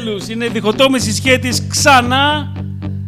Επιτέλους, είναι η διχοτόμηση σχέτης ξανά.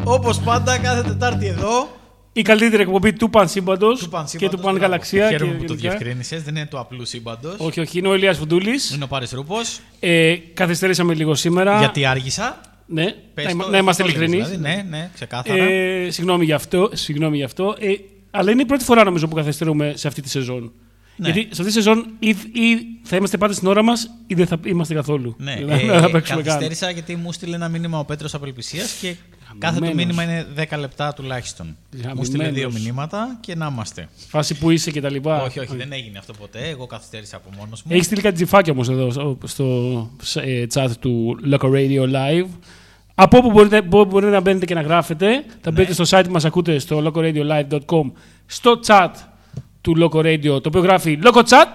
Όπως πάντα, κάθε Τετάρτη εδώ. Η καλύτερη εκπομπή του Πανσύμπαντος Του Πανσύμπαντος, και του μπράβο. Πανγαλαξία. Χαίρομαι και που το γενικά. διευκρίνησες. Δεν είναι το απλού σύμπαντος. Όχι, όχι, είναι ο Ηλίας Φουντούλης. Είναι ο Πάρης Ρούπος. Ε, καθυστερήσαμε λίγο σήμερα. Γιατί άργησα. Ναι, Πες να, το, είμα- να είμαστε το έλεγες ειλικρινείς. δηλαδή. Ναι, ναι, ξεκάθαρα. Ε, συγγνώμη γι' αυτό. Συγγνώμη γι αυτό. Ε, αλλά είναι η πρώτη φορά νομίζω που καθυστερούμε σε αυτή τη σεζόν. Ναι. Γιατί σε αυτή τη σεζόν ή, ή θα είμαστε πάντα στην ώρα μας ή δεν θα είμαστε καθόλου. Ναι, Δηλαδή, ε, δεν θα παίξουμε καν. καθυστέρησα γιατί μου στείλε ένα μήνυμα ο Πέτρος Απελπισίας και κάθε του Γαμμένος. μήνυμα είναι 10 λεπτά τουλάχιστον. Μου στείλε δύο Γαμμένος. μήνυματα και να είμαστε. Φάση που είσαι και τα λοιπά. όχι, όχι, δεν έγινε αυτό ποτέ. Εγώ καθυστέρησα από μόνος μου. Έχεις στείλει κάτι τζιφάκια όμως εδώ στο- στο ε, chat του Loco Radio Live. Από όπου μπορείτε, μπο- μπορείτε να μπαίνετε και να γράφετε. Θα Ναι. μπείτε στο site που μας ακούτε στο locoradiolive.com στο chat του Loco Radio το οποίο γράφει Loco Chat.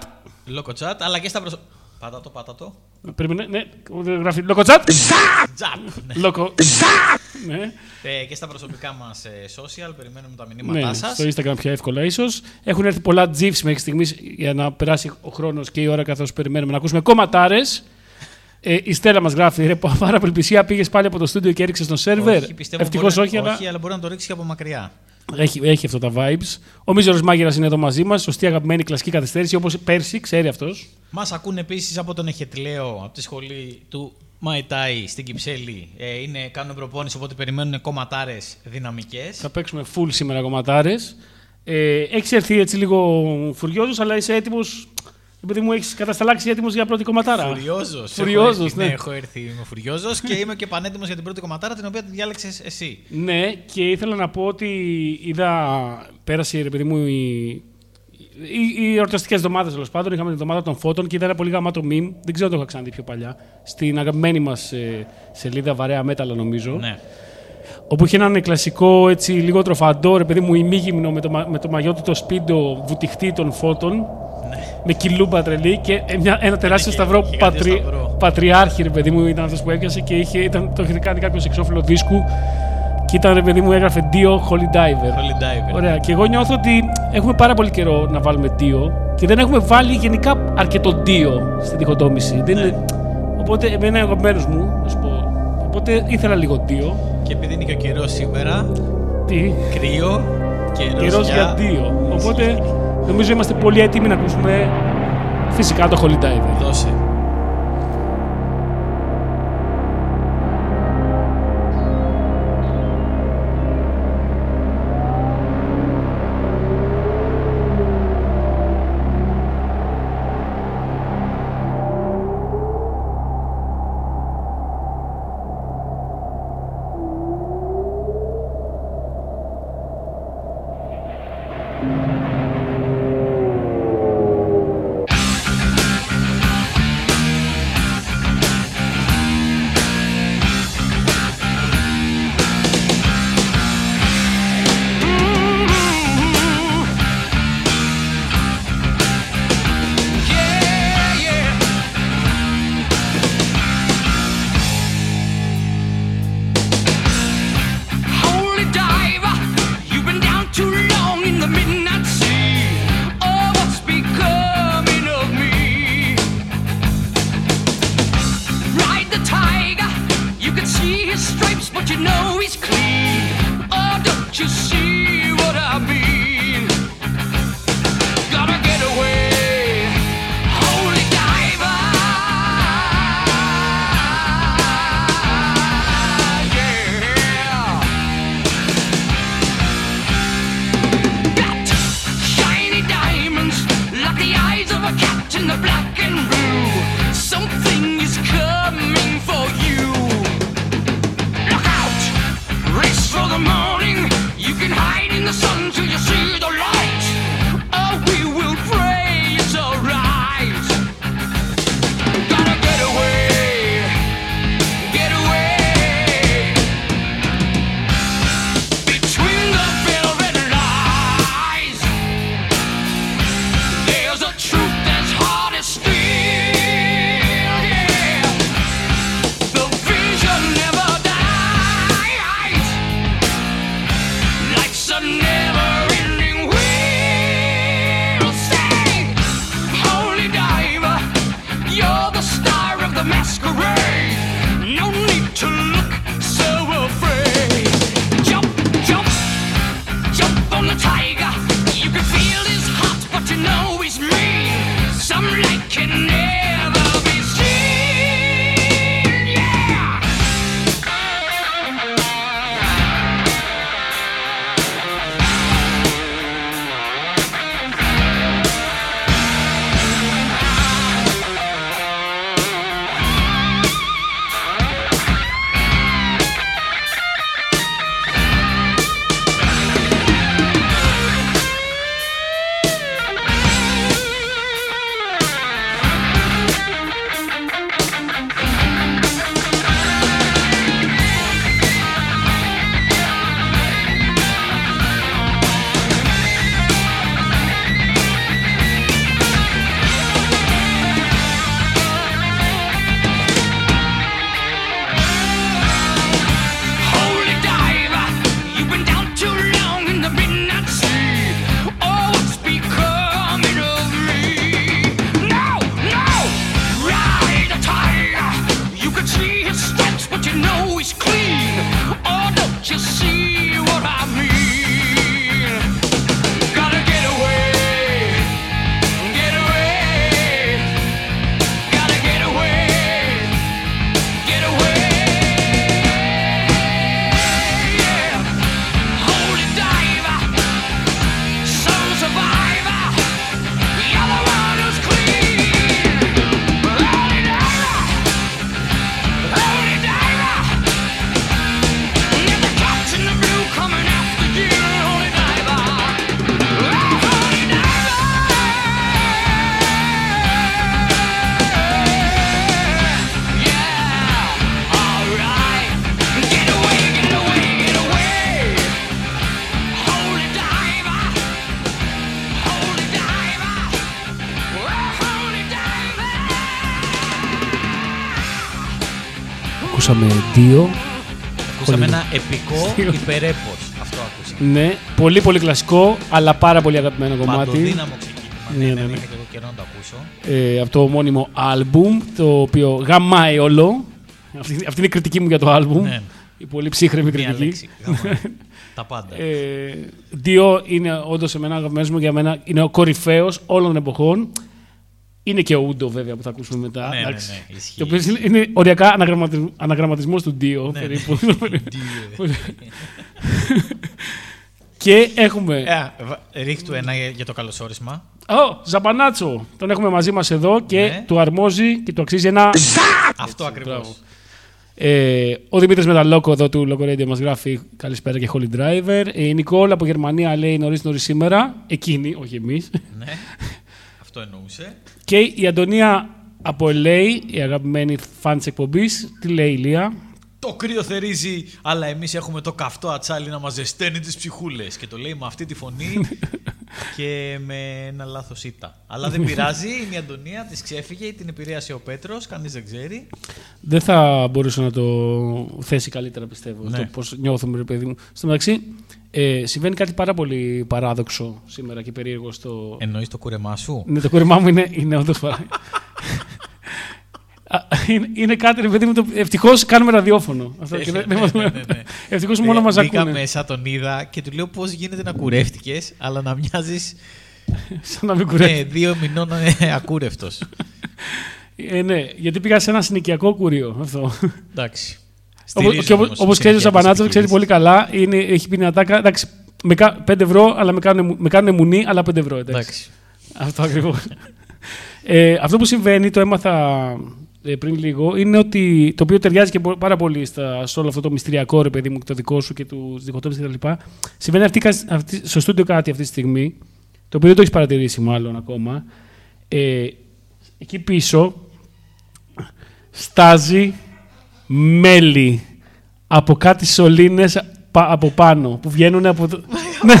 Λόκο chat, αλλά και στα προσωπικά. Πάτα το, πάτα το. Περίμενε, ναι, γράφει Loco Chat. Τζαπ! Ναι. Loco. ναι. Ε, και στα προσωπικά μας social περιμένουμε τα Ναι, μηνύματά σας. στο Instagram πιο εύκολα ίσως. Έχουν έρθει πολλά GIFs μέχρι στιγμής για να περάσει ο χρόνος και η ώρα καθώς περιμένουμε να ακούσουμε κομματάρες. Ε, η Στέλλα μας γράφει: Ρε, πάρα απελπισία, πήγες πάλι από το στούντιο και έριξες στο σερβερ. Ευτυχώς όχι, όχι, αλλά όχι, αλλά μπορεί να το ρίξει και από μακριά. Έχει, έχει αυτά τα vibes. Ο Μίζερος Μάγειρα είναι εδώ μαζί μας. Σωστή αγαπημένη κλασική καθυστέρηση όπως πέρσι, ξέρει αυτός. Μας ακούν επίσης από τον Εχετλέο, από τη σχολή του Μαϊτάι στην Κυψέλη. Ε, είναι, κάνουν προπόνηση, οπότε περιμένουν κομματάρες δυναμικές. Θα παίξουμε full σήμερα κομματάρες. Ε, έχεις έρθει έτσι λίγο φουριόζο, αλλά είσαι έτοιμος. Επειδή μου έχεις κατασταλάξει έτοιμος για πρώτη κομματάρα. Φουριόζος. Φουριόζος, ναι. Έχω έρθει, είμαι φουριόζος και είμαι και πανέτοιμος για την πρώτη κομματάρα την οποία τη διάλεξες εσύ. Ναι, και ήθελα να πω ότι είδα. Πέρασε, ρε παιδί μου, η. Οι, οι εορταστικές εβδομάδες τέλος πάντων. Είχαμε την εβδομάδα των φώτων και είδα ένα πολύ γαμάτο meme. Δεν ξέρω αν το είχα ξαναδεί πιο παλιά. Στην αγαπημένη μας σελίδα Βαρέα Μέταλλα, νομίζω. Ναι. Όπου είχε έναν κλασικό, έτσι, λίγο τροφαντό, ρε παιδί μου, ημίγυμνο με το, μα- με το μαγιό του το σπίντο βουτυχτή των φώτων. Με κιλούμπα τρελή και μια, ένα τεράστιο και- σταυρό, είχε κάτι πατρι, σταυρό. πατριάρχη, ρε παιδί μου, ήταν αυτός που έπιασε και είχε, ήταν, το είχε κάνει κάποιο εξώφυλλο δίσκου. Και ήταν, ρε παιδί μου, έγραφε Dio Holy Diver. Holy Diver. Ωραία. Και εγώ νιώθω ότι έχουμε πάρα πολύ καιρό να βάλουμε Dio και δεν έχουμε βάλει γενικά αρκετό Dio στην διχοτόμηση. Δεν Ναι. είναι... Οπότε, εμένα είναι αγαπημένο μου, να σου πω. Οπότε ήθελα λίγο Dio. Και επειδή είναι και ο καιρός σήμερα, Τι, κρύο, καιρός καιρός για Dio. Οπότε νομίζω είμαστε πολύ έτοιμοι να ακούσουμε φυσικά το Holy Diver. Δώσε. Υπερέπος. Αυτό ακούσαμε. Ναι, πολύ πολύ κλασικό, αλλά πάρα πολύ αγαπημένο κομμάτι. Παντοδύναμο ξεκίνημα. Ναι, Ναι, ναι, ναι, ναι. είχα και εγώ καιρό να το ακούσω. ε, από το μόνιμο άλμπουμ, το οποίο γαμάει όλο. Αυτή, αυτή είναι η κριτική μου για το άλμπουμ. Ναι. Η πολύ ψύχρεμη Μία κριτική. λέξη. Γαμάει. Τα πάντα. Ε, Δύο είναι όντως εμένα αγαπημένο μου για μένα. Είναι ο κορυφαίος όλων των εποχών. Είναι και ο Ούντο βέβαια που θα ακούσουμε μετά. Ναι, ναι, εντάξει. ναι, ισχύει. Το οποίο είναι, είναι οριακά αναγραμματισμός του Ντίο. Ναι, περίπου. ναι. και έχουμε. Ε, βα- Ρίχτου ένα για- για το καλωσόρισμα. Ω, Ζαμπανάτσο. Τον έχουμε μαζί μας εδώ και Ναι. του αρμόζει και του αξίζει ένα. Αυτό ακριβώς. μπράβο. Ε, ο Δημήτρης Μεταλόκο εδώ του Loco Radio μας γράφει Καλησπέρα και Holy Driver. Ε, η Νικόλα από Γερμανία λέει νωρίς νωρίς σήμερα. Εκείνη, όχι εμείς. Ναι. Αυτό εννοούσε. και η Αντωνία από LA, η αγαπημένη φαν τη εκπομπής, τι λέει η Λία; Το κρύο θερίζει, αλλά εμείς έχουμε το καυτό ατσάλι να μας ζεσταίνει τις ψυχούλες. Και το λέει με αυτή τη φωνή και με ένα λάθος ήττα. Αλλά δεν πειράζει, είναι η Αντωνία, της ξέφυγε, την επηρέασε ο Πέτρος, κανείς δεν ξέρει. Δεν θα μπορούσε να το θέσει καλύτερα, πιστεύω. Ναι. Το πώς νιώθουμε, ρε παιδί μου. Στο μεταξύ, ε, συμβαίνει κάτι πάρα πολύ παράδοξο σήμερα και περίεργο στο. Εννοείς το κούρεμά σου; Ναι, το κόρεμά μου είναι, είναι όντως παρά. Α, είναι, είναι κάτι, ρε παιδί μου, ευτυχώς κάνουμε ραδιόφωνο. Αυτό και δεν- Ναι, δεν- ναι, ναι, ναι. Ευτυχώς μόνο Ε, μας μπήκα ακούνε. μέσα, τον είδα και του λέω πώς γίνεται να κουρεύτηκες, αλλά να μοιάζεις Σαν να μην κουρεύει. ναι, δύο μηνών ε, ακούρευτος. Ε, ναι, γιατί πήγα σε ένα συνοικιακό κουρίο. Αυτό. Εντάξει. Όπω Στηρίζω όμως όπως τις ξέρεις ο συνεχιακές Σαμπανάτσο, ξέρει επιχειρήσεις. πολύ καλά. Είναι, έχει πει μια τάκα. Εντάξει, με, κα- 5 ευρώ, αλλά με κάνουν, με κάνουν μουνί, αλλά 5 ευρώ. Εντάξει. Εντάξει. Αυτό ακριβώς. ε, αυτό που συμβαίνει, το έμαθα ε, πριν λίγο, είναι ότι το οποίο ταιριάζει και πο- πάρα πολύ στα, σε όλο αυτό το μυστηριακό ρε παιδί μου, το δικό σου και του διχοτόμου κτλ. Συμβαίνει αυτή, η κα- αυτή, στο στούντιο κάτι αυτή τη στιγμή, το οποίο δεν το έχεις παρατηρήσει μάλλον ακόμα. Ε, εκεί πίσω στάζει μέλι από κάτι σωλήνες πα- από πάνω που βγαίνουν από το... Ναι.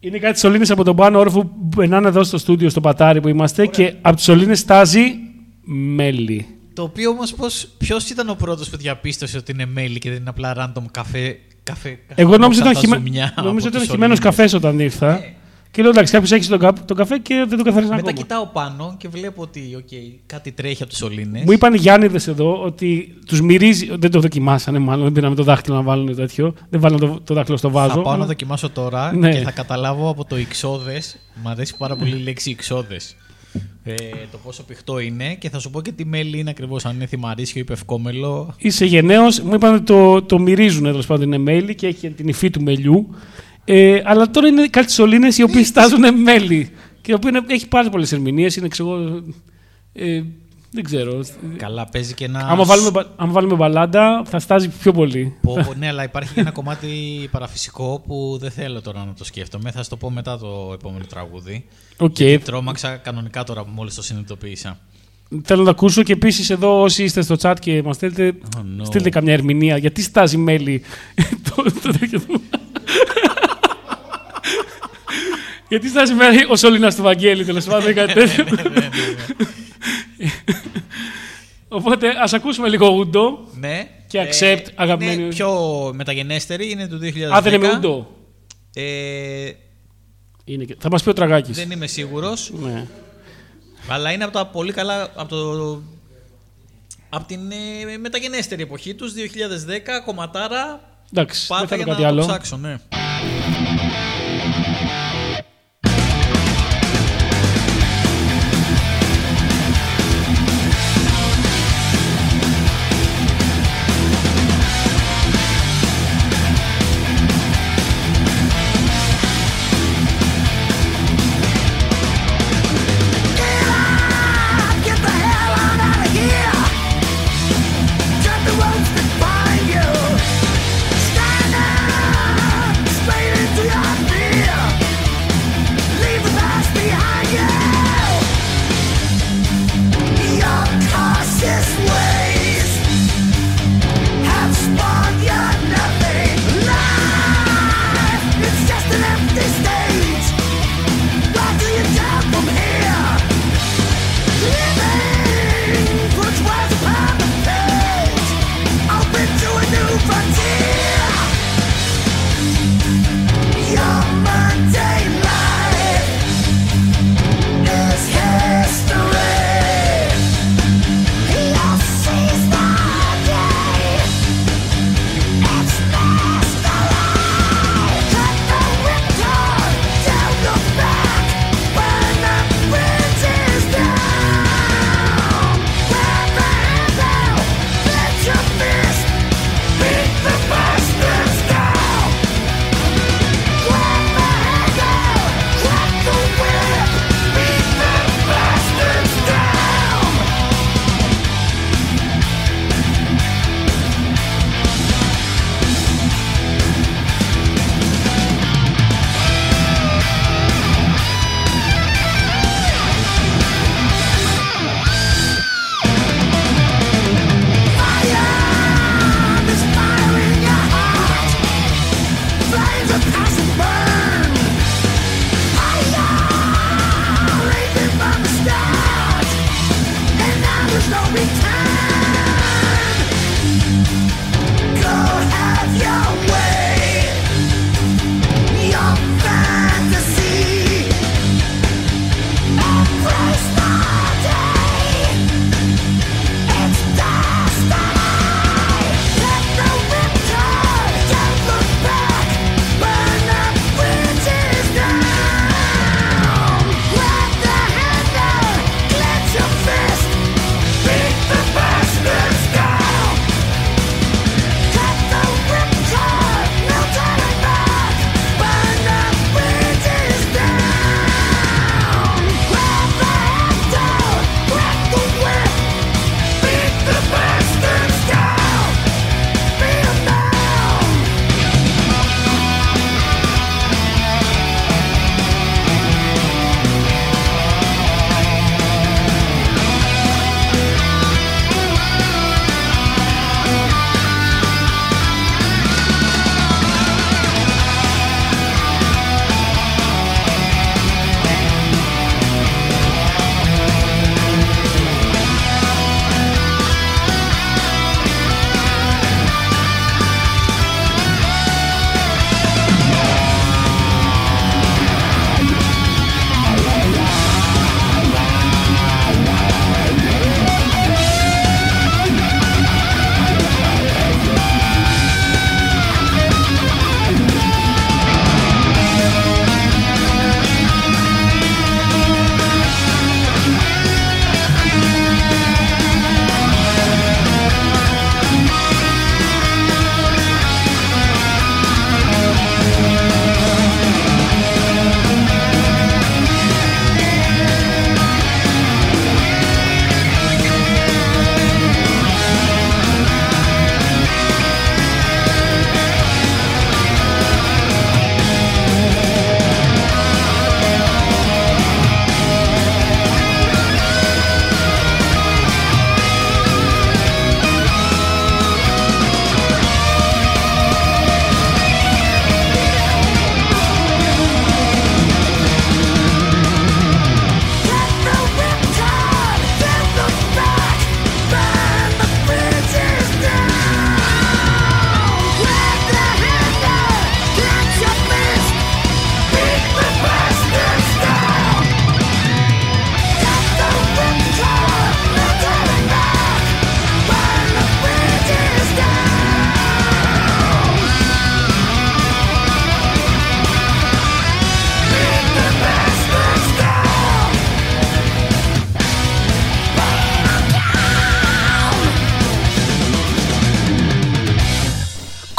Είναι κάτι σωλήνες από τον πάνω όροφο που περνάνε εδώ στο στούντιο, στο πατάρι που είμαστε και από τις σωλήνες στάζει μέλι. Το οποίο όμως ποιος ήταν ο πρώτος που διαπίστωσε ότι είναι μέλι και δεν είναι απλά random καφέ. καφέ Εγώ νόμιζα ότι καφέ ήταν, χυμε... ζουμιά από νόμιζα ότι τους ήταν χυμένος σωλήνες. καφές όταν ήρθα. Ναι. Και λέω εντάξει, κάποιος έχει τον, κα... τον καφέ και δεν τον καθαρίζει Μετά ακόμα. κοιτάω πάνω και βλέπω ότι okay, κάτι τρέχει από του σωλήνες. Μου είπαν οι Γιάννηδες εδώ ότι τους μυρίζει. Δεν το δοκιμάσανε, μάλλον. Δεν πήραμε το δάχτυλο να βάλουν τέτοιο. Δεν βάλουν το, το δάχτυλο στο βάζο. Θα πάω να αλλά- δοκιμάσω τώρα Ναι. και θα καταλάβω από το εξόδε. Μ' αρέσει πάρα πολύ η λέξη εξόδε. Ε, το πόσο πηχτό είναι και θα σου πω και τι μέλι είναι ακριβώς. Αν είναι θυμαρίσιο ή πευκόμελο. Είσαι γενναίος, μου είπαν ότι το, το μυρίζουν τέλος πάντων είναι μέλι και έχει την υφή του μελιού. Ε, αλλά τώρα είναι κάτι σωλήνε οι οποίε στάζουν μέλι. Και το οποίο είναι- έχει πάρα πολλές ερμηνείες. Είναι ξέρω. Ε, δεν ξέρω. Καλά, παίζει και ένα. Άμα βάλουμε, μπα- άμα βάλουμε μπαλάντα, θα στάζει πιο πολύ. Πω, πω, ναι, αλλά υπάρχει και ένα κομμάτι παραφυσικό που δεν θέλω τώρα να το σκέφτομαι. Θα σου το πω μετά το επόμενο τραγούδι. Οκ. Γιατί τρόμαξα κανονικά τώρα που μόλις το συνειδητοποίησα. Θέλω να το ακούσω και επίσης εδώ όσοι είστε στο chat και μας στέλνετε, Oh, no. στείλτε καμιά ερμηνεία. Γιατί στάζει μέλι; Το, το τέτοιο του. Γιατί στάζει μέλι ο σωλήνας του Βαγγέλη, τέλος πάντων ή κάτι τέτοιο. ναι, ναι, ναι. Οπότε ας ακούσουμε λίγο Ούντο. ναι. Και accept, αγαπημένη- Είναι πιο μεταγενέστερη, είναι του 2010. Α, δεν είμαι Ούντο. Ε, Είναι και... Θα μας πει ο Τραγάκης. δεν είμαι σίγουρος. Ναι. Αλλά είναι από τα πολύ καλά. Από, το, από την ε, μεταγενέστερη εποχή τους, 2010, κομματάρα. Εντάξει, δεν Πάτα θέλω για να κάτι το άλλο. ψάξω, ναι.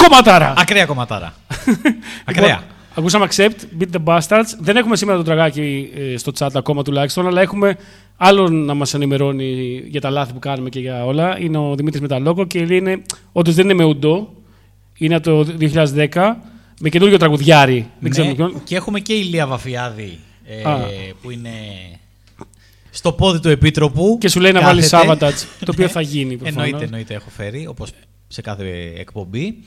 Κομματάρα! Ακραία κομματάρα. Ακραία. Λοιπόν, ακούσαμε Accept, Beat the Bastards. Δεν έχουμε σήμερα το τραγάκι ε, στο chat ακόμα τουλάχιστον, αλλά έχουμε άλλον να μας ενημερώνει για τα λάθη που κάνουμε και για όλα. Είναι ο Δημήτρης Μεταλόκο και είναι, όντως δεν είναι με ουντό. Είναι από το 2010 με καινούριο τραγουδιάρι. Δεν ξέρω Ναι, ποιον. και έχουμε και ηλία Βαφιάδη ε, Α. που είναι στο πόδι του Επίτροπου. Και σου λέει να βάλει Κάθεται. Sabotage, το οποίο θα γίνει. προφανώς. Εννοείται, εννοείται, έχω φέρει, όπως σε κάθε εκπομπή.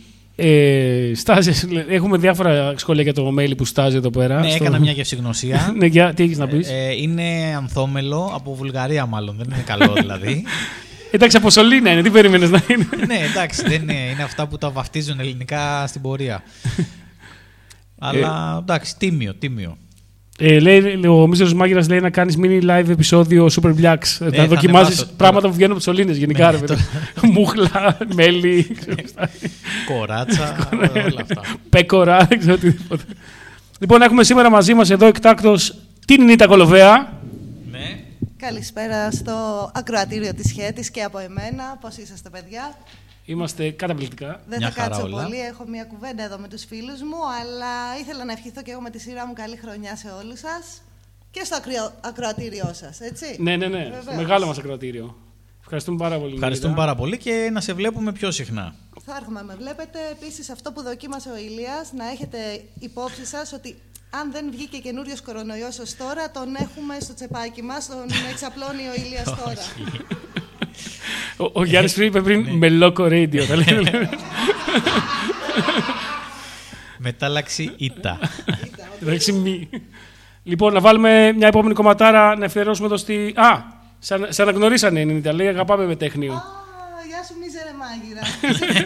Ε, στάζει, έχουμε διάφορα σχόλια για το mail που στάζει εδώ πέρα. ναι, στο- έκανα μια γευσηγνωσία. ναι, για, τι έχεις να πεις; Ε, είναι ανθόμελο από Βουλγαρία μάλλον, δεν είναι καλό δηλαδή. Εντάξει, από Σολίνα είναι, τι περίμενες να είναι; ναι, εντάξει, δεν είναι, είναι αυτά που τα βαφτίζουν ελληνικά στην πορεία. Αλλά εντάξει, τίμιο, τίμιο. Ε, λέει, ο Μίζερο Μάγειρας λέει να κάνεις mini live επεισόδιο Super Blacks. θα να δοκιμάζει ανεβάσω τώρα. πράγματα που βγαίνουν από τις σωλήνες γενικά. Ναι, ρε, παιδί. Μούχλα, μέλι, Κοράτσα, όλα αυτά. πέκορα, δεν ξέρω οτιδήποτε. Λοιπόν, έχουμε σήμερα μαζί μας εδώ εκτάκτος την Νίτα Κολοβέα. Ναι. Καλησπέρα στο ακροατήριο της Χέτης και από εμένα. Πώς είσαστε παιδιά; Είμαστε καταπληκτικά. Δεν Μια θα χαρά κάτσω όλα. πολύ, έχω μια κουβέντα εδώ με τους φίλους μου, αλλά ήθελα να ευχηθώ και εγώ με τη σειρά μου καλή χρονιά σε όλους σας και στο ακροα- ακροατήριό σας, έτσι. Ναι, ναι, ναι. Βεβαίως. Στο μεγάλο μας ακροατήριο. Ευχαριστούμε πάρα πολύ. Ευχαριστούμε Νίτα. πάρα πολύ και να σε βλέπουμε πιο συχνά. Θα έρχομαι, με βλέπετε. Επίσης αυτό που δοκίμασε ο Ηλίας, να έχετε υπόψη σας ότι αν δεν βγήκε καινούριος κορονοϊός ως τώρα, τον έχουμε στο τσεπάκι μας, τον εξαπλώνει ο Ηλίας τώρα. Ο, ο Γιάννης πριν είπε πριν μελόκο radio. θα λέει. Μετάλλαξη ήττα. Εντάξει, μη. Λοιπόν, να βάλουμε μια επόμενη κομματάρα να αφιερώσουμε εδώ στη. Α! Σε, σε αναγνωρίσανε είναι η Ιταλία, αγαπάμε με τέχνιο. Α, γεια σου μίζερε μάγειρα.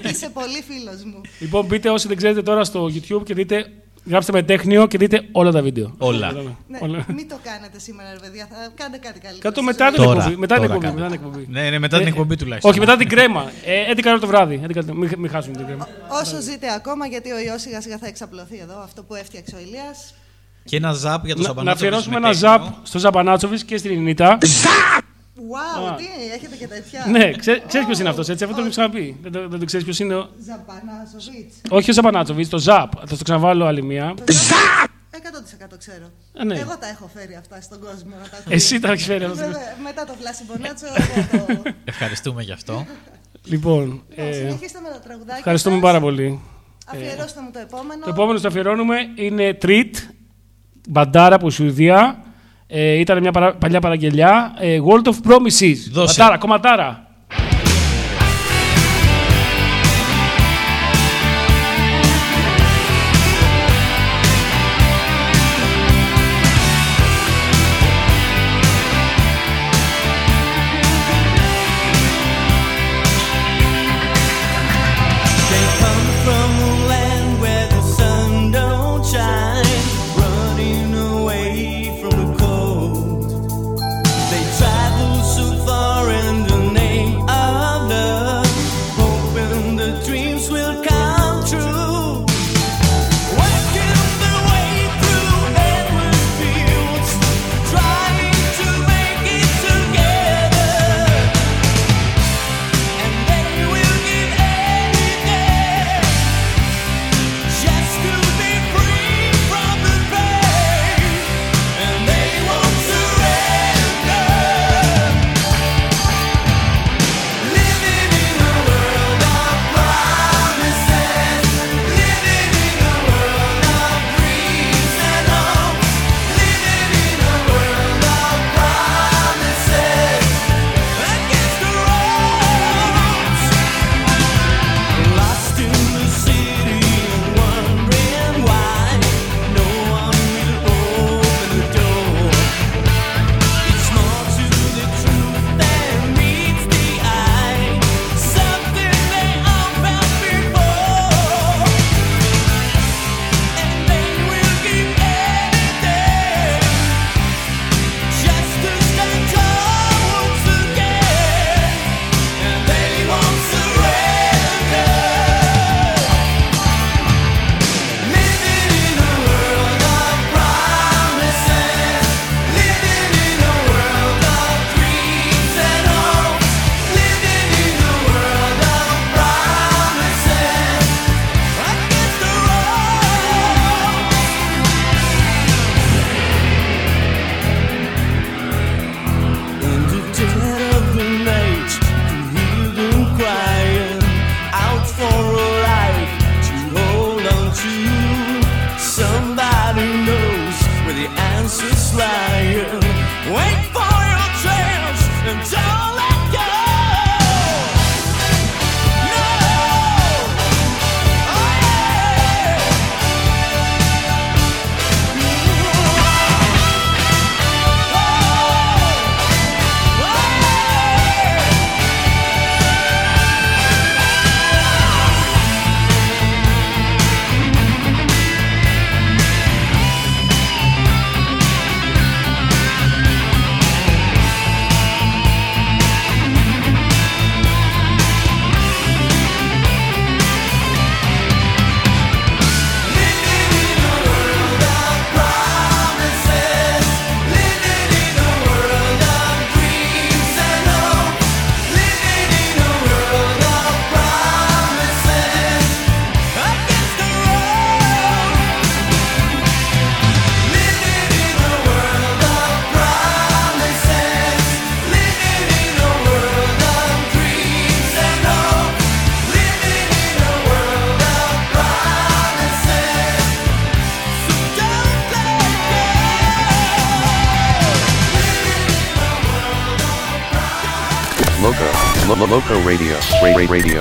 Είσαι- Είσαι πολύ φίλος μου. Λοιπόν, μπείτε όσοι δεν ξέρετε τώρα στο YouTube και δείτε. Γράψτε με τέχνιο και δείτε όλα τα βίντεο. Όλα. Ναι, Όλα. μην το κάνετε σήμερα, ρε παιδιά. Θα κάνετε κάτι καλύτερο. Κάτω μετά την Τώρα, εκπομπή. Μετά την τώρα εκπομπή. κάνε. Μετά την εκπομπή. Ναι, ναι, μετά την Ε, εκπομπή τουλάχιστον. Όχι, μετά την κρέμα. Ε, 11 ώρα το βράδυ. 11 ώρα το- Μην, μην χάσουμε την κρέμα. Όσο ζείτε ακόμα, γιατί ο ιός σιγά σιγά θα εξαπλωθεί εδώ, αυτό που έφτιαξε ο Ηλίας. Και ένα ζαπ για το Να, Σαμπανάτσο. να αφιερώσουμε ένα ζαπ στο Ζαμπανάτσοβιτ και στην Ινίτα. Wow, τι, έχετε και τέτοια. ναι, ξέρεις ποιος είναι αυτός, έτσι. Αυτό το έχω ξαναπεί. Δεν, το- δεν το ξέρεις ποιος είναι. ο- Ζαμπανάσοβιτς. Όχι ο Ζαμπανάτσοβιτ, το Ζαπ. Θα το ξαναβάλω άλλη μία. 100% ξέρω. Α, ναι. Εγώ τα έχω φέρει αυτά στον κόσμο. να τα έχω Εσύ δει. τα έχεις φέρει αυτό. Βέβαια, μετά το Φλάσι Μπονάτσο, εγώ το... Ευχαριστούμε γι' αυτό. Λοιπόν, Ναι, ε, Συνεχίστε με τα τραγουδάκια ευχαριστούμε σας. πάρα πολύ. Αφιερώστε μου το επόμενο. Το επόμενο που θα αφιερώνουμε είναι Treat, μπαντάρα από Σουηδία. Ε, ήταν μια παρα- παλιά παραγγελιά. Ε, World of Promises. Δώσε. Μπαντάρα, κομματάρα.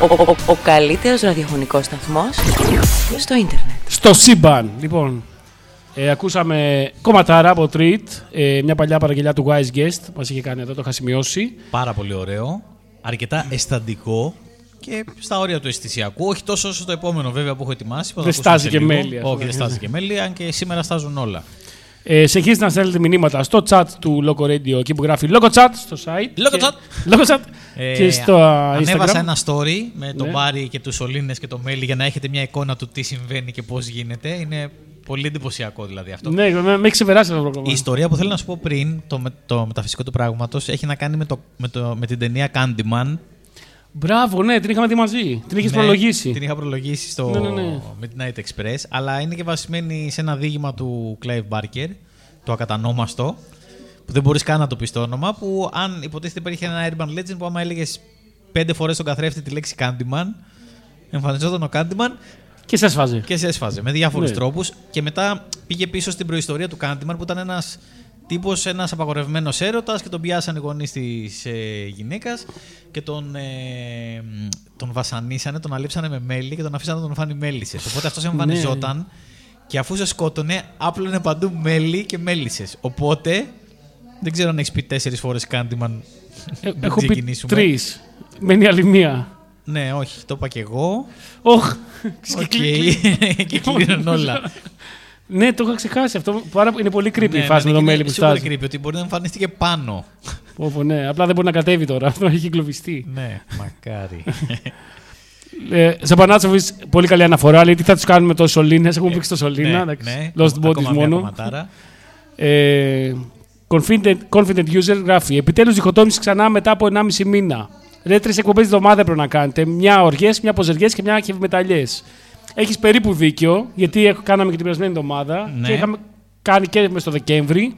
Ο, ο, ο, ο καλύτερος ραδιοφωνικός σταθμός στο ίντερνετ. Στο σύμπαν. Λοιπόν, ε, ακούσαμε κομματάρα από Treat, ε, μια παλιά παραγγελιά του Wise Guest, μας είχε κάνει εδώ, το είχα σημειώσει. Πάρα πολύ ωραίο. Αρκετά αισθαντικό και στα όρια του αισθησιακού. Όχι τόσο όσο το επόμενο βέβαια που έχω ετοιμάσει. που θα Δεν το ακούσουμε στάζει σε και λίγο. μέλη, αυτό. Όχι, δεν στάζει και μέλη, αν και σήμερα στάζουν όλα. Ε, συνεχίζετε να στέλνετε μηνύματα στο chat του Loco Radio, εκεί που γράφει Loco Chat στο site. Loco και- Chat. Loco Chat. Ε, και στο α, Ανέβασα Instagram. ένα story με τον Ναι. Μπάρι και τους Σολίνε και το Μέλι για να έχετε μια εικόνα του τι συμβαίνει και πώς γίνεται. Είναι πολύ εντυπωσιακό δηλαδή αυτό. Ναι, με, με έχει ξεπεράσει αυτό το πρόγραμμα. Η ιστορία που θέλω να σου πω πριν, το, με- το μεταφυσικό του πράγματος, έχει να κάνει με, το, με, το, με την ταινία Candyman. Μπράβο, ναι, την είχαμε δει μαζί. Την είχες Ναι, προλογίσει. Την είχα προλογίσει στο Ναι, ναι, ναι. Midnight Express, αλλά είναι και βασισμένη σε ένα δείγμα του Clive Barker, το ακατανόμαστο, που δεν μπορείς καν να το πεις το όνομα, που αν υποτίθεται υπήρχε ένα urban legend που άμα έλεγες πέντε φορές στον καθρέφτη τη λέξη Candyman, εμφανιζόταν ο Candyman Και σε έσφαζε. και σε έσφαζε με διάφορους Ναι. τρόπους. Και μετά πήγε πίσω στην προϊστορία του Candyman που ήταν ένας τύπος, ένας απαγορευμένος έρωτας και τον πιάσανε οι γονείς της ε, γυναίκας και τον, ε, μ, τον βασανίσανε, τον αλείψανε με μέλι και τον αφήσανε να τον φάνει μέλισσες. Οπότε αυτός εμφανιζόταν και αφού σε σκότωνε, άπλωνε παντού μέλι και μέλισσες. Οπότε δεν ξέρω αν έχεις πει τέσσερις φορές Candyman. Ε, πριν έχω πει ξεκινήσουμε. τρεις. Μένει άλλη μία. Ναι, όχι, το είπα και εγώ. Οχ. Οκ, και κλείνουν όλα. Ναι, το είχα ξεχάσει αυτό. Πάρα, είναι πολύ creepy Ναι, η φάση ναι, με το είναι μέλι που σίγουρα στάζει. creepy, ότι μπορεί να εμφανίστηκε πάνω. Πω, πω, ναι. Απλά δεν μπορεί να κατέβει τώρα. Αυτό έχει εγκλωβιστεί. ναι, μακάρι. Ε, Ζαμπανάτσοβιτς, πολύ καλή αναφορά. Λέει τι θα τους κάνουμε τόσο σωλήνες; Έχουμε πει στο σωλήνα. ναι, εντάξει. ναι. Lost Ακόμα bodies μια μόνο. κομματάρα. Ε, confident, confident user γράφει: Επιτέλους διχοτόμηση ξανά μετά από 1,5 μήνα. Ρε τρει εκπομπές τη εβδομάδα πρέπει να κάνετε. Μια οργές, μια ποζεριέ και μια χευμεταλλιέ. Έχεις περίπου δίκιο, γιατί έχω- κάναμε και την περασμένη εβδομάδα Ναι. και είχαμε κάνει και με στο Δεκέμβρη.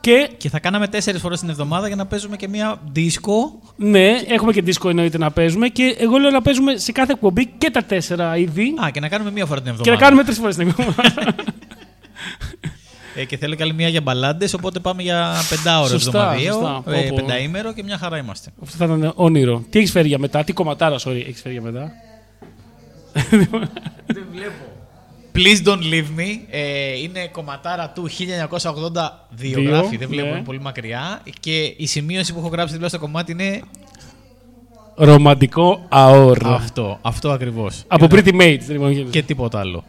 Και Και θα κάναμε τέσσερις φορές την εβδομάδα για να παίζουμε και μια δίσκο. ναι, έχουμε και δίσκο εννοείται να παίζουμε. Και εγώ λέω να παίζουμε σε κάθε εκπομπή και τα τέσσερα είδη. Α, και να κάνουμε μία φορά την και εβδομάδα. να κάνουμε τρεις φορές την εβδομάδα. Ε, και θέλω και άλλη μία για μπαλάντες, οπότε πάμε για πεντάωρο Σωστά, εβδομαδιαίο. σωστά. Ε, Πω, πω. πενταήμερο και μια χαρά είμαστε. Αυτό θα ήταν όνειρο. Τι έχεις φέρει για μετά, τι κομματάρα, sorry, έχεις φέρει για μετά; Please don't leave me. Ε, είναι κομματάρα του 1982 Δύο, γράφει, δεν βλέπω, ναι. είναι πολύ μακριά. Και η σημείωση που έχω γράψει δίπλα στο κομμάτι είναι Ρομαντικό αόρο. αυτό. Αυτό ακριβώς. Από Pretty Mates, λοιπόν. Και τίποτα άλλο.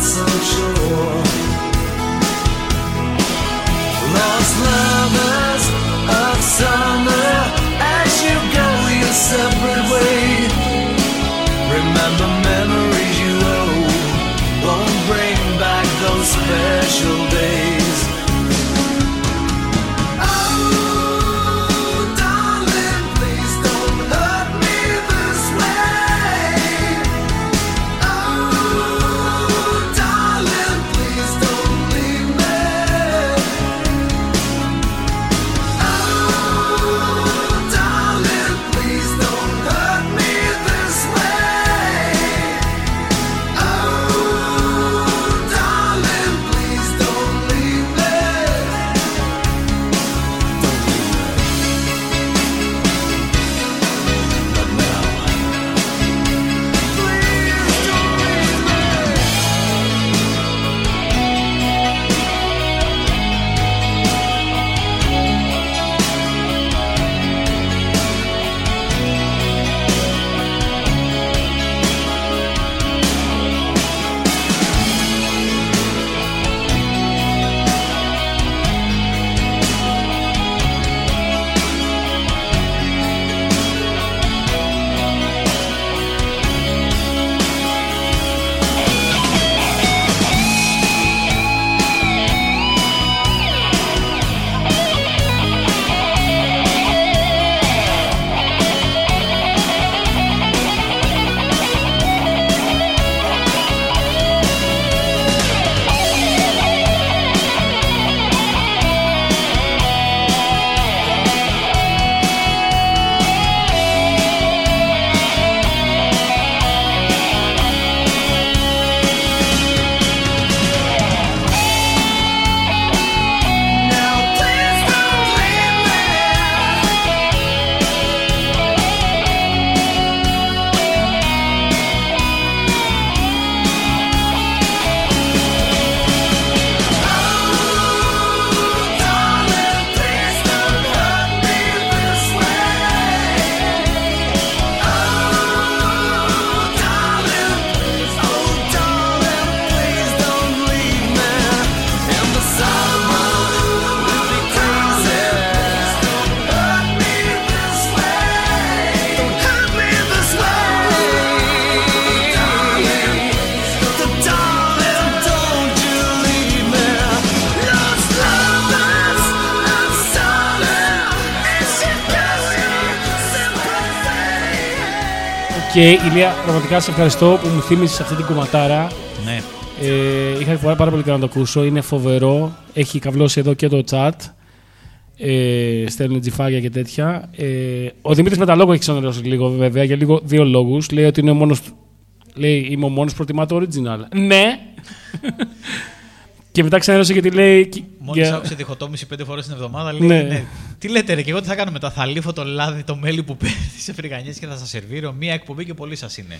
lots of Και Ηλία, πραγματικά σε ευχαριστώ που μου θύμισες αυτή την κομματάρα. Ναι. Ε, είχα πάρα, πάρα πολύ καιρό να το ακούσω. Είναι φοβερό. Έχει καβλώσει εδώ και το chat. Ε, στέλνουν τζιφάκια και τέτοια. Ε, ο Δημήτρης Μεταλόγου έχει ξαναλώσει λίγο βέβαια για λίγο, δύο λόγους. Λέει ότι είναι ο μόνος, λέει, είμαι ο μόνος που προτιμά το original. Ναι! και μετά ξαναλώσει γιατί λέει. Μόλις για- άκουσε διχοτόμηση πέντε φορές την εβδομάδα, λέει: Ναι. ναι. Τι λέτε, ρε, και εγώ τι θα κάνω μετά. Θα λύφω το λάδι, το μέλι που παίρνει σε φρυγανιές και θα σας σερβίρω. Μία εκπομπή και πολύ σας είναι.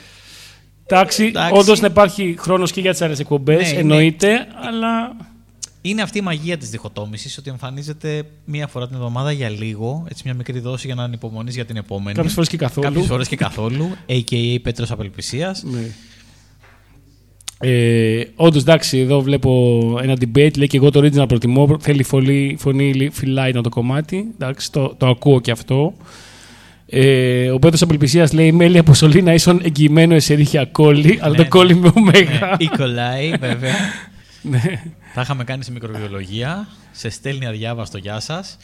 Εντάξει, Εντάξει. όντως να υπάρχει χρόνος και για τις άλλες εκπομπές, Ναι, είναι. εννοείται, αλλά. Είναι αυτή η μαγεία της διχοτόμησης ότι εμφανίζεται μία φορά την εβδομάδα για λίγο, έτσι μια μικρή δόση για να ανυπομονεί για την επόμενη. Κάποιες φορές και καθόλου. Κάποιες φορές και καθόλου. AKA Πέτρος Απελπισίας. Ναι. Ε, Όντως, εντάξει, εδώ βλέπω ένα debate. Λέει και εγώ το original προτιμώ. Θέλει φωνή, φωνή φυλάει το κομμάτι. Εντάξει, το, το ακούω και αυτό. Ε, ο Πέτρος Απελπισίας λέει: Μέλη Αποσολίνα ίσον εγγυημένο εσερίχια κόλλη, αλλά το Ναι. κόλλη με ωμέγα. Η κολλάει, βέβαια. Ναι. Τα είχαμε κάνει σε μικροβιολογία. Σε στέλνει αδιάβαστο, γεια σας.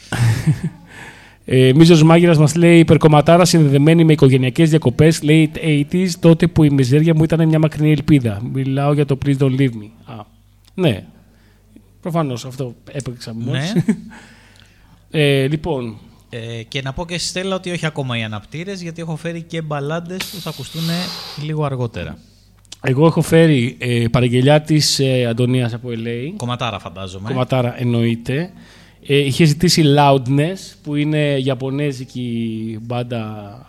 Ε, Μίζος Μάγειρας μας λέει: Υπερκομματάρα συνδεδεμένη με οικογενειακές διακοπές, λέει 80s, τότε που η μιζέρια μου ήταν μια μακρινή ελπίδα. Μιλάω για το Please Don't Leave Me. Α, ναι. Προφανώς αυτό έπαιξα μόλις. Ναι. ε, λοιπόν, Ε, και να πω και στη Στέλλα ότι όχι ακόμα οι αναπτήρες, γιατί έχω φέρει και μπαλάντες που θα ακουστούν λίγο αργότερα. εγώ έχω φέρει ε, παραγγελιά της ε, Αντωνίας από LA. Κομματάρα, φαντάζομαι. Κομματάρα εννοείται. Ε, είχε ζητήσει Loudness, που είναι Ιαπωνέζικη μπάντα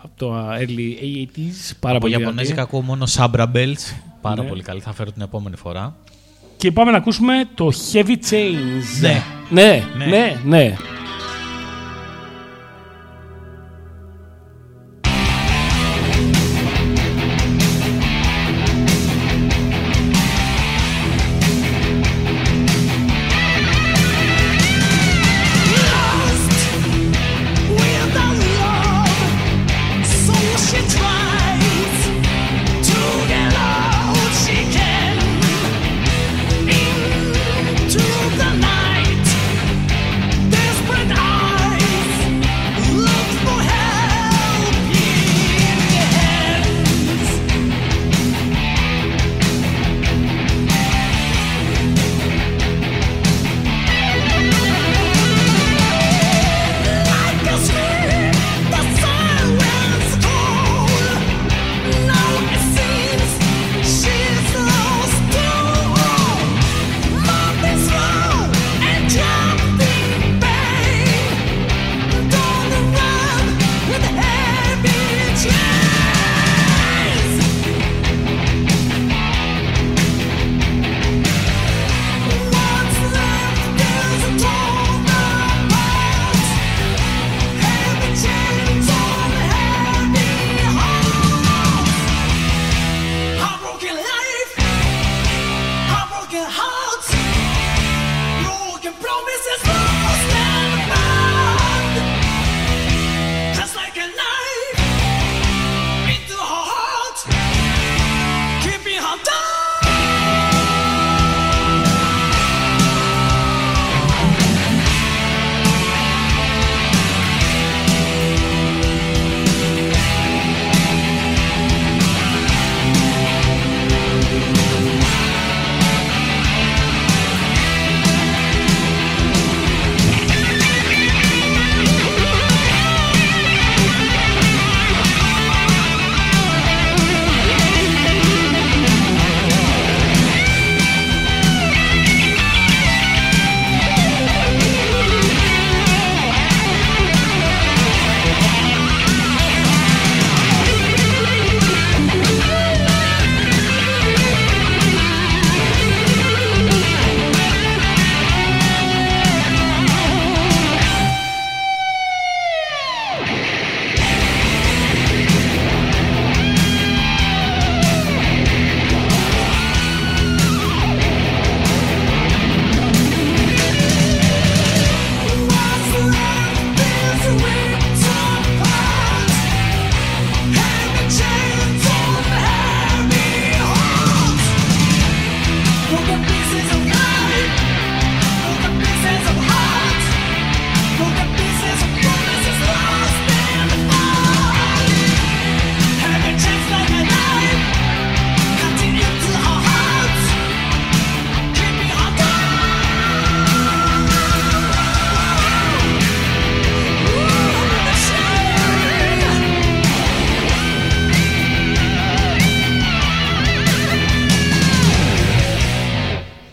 από το early 80s. Πάρα Από πολύ Ιαπωνέζικα δυνατή. ακούω μόνο Sabra Bells. Πάρα Ναι. πολύ καλή. Θα φέρω την επόμενη φορά. Και πάμε να ακούσουμε το Heavy Chains. Ναι. Ναι, Ναι. ναι, ναι.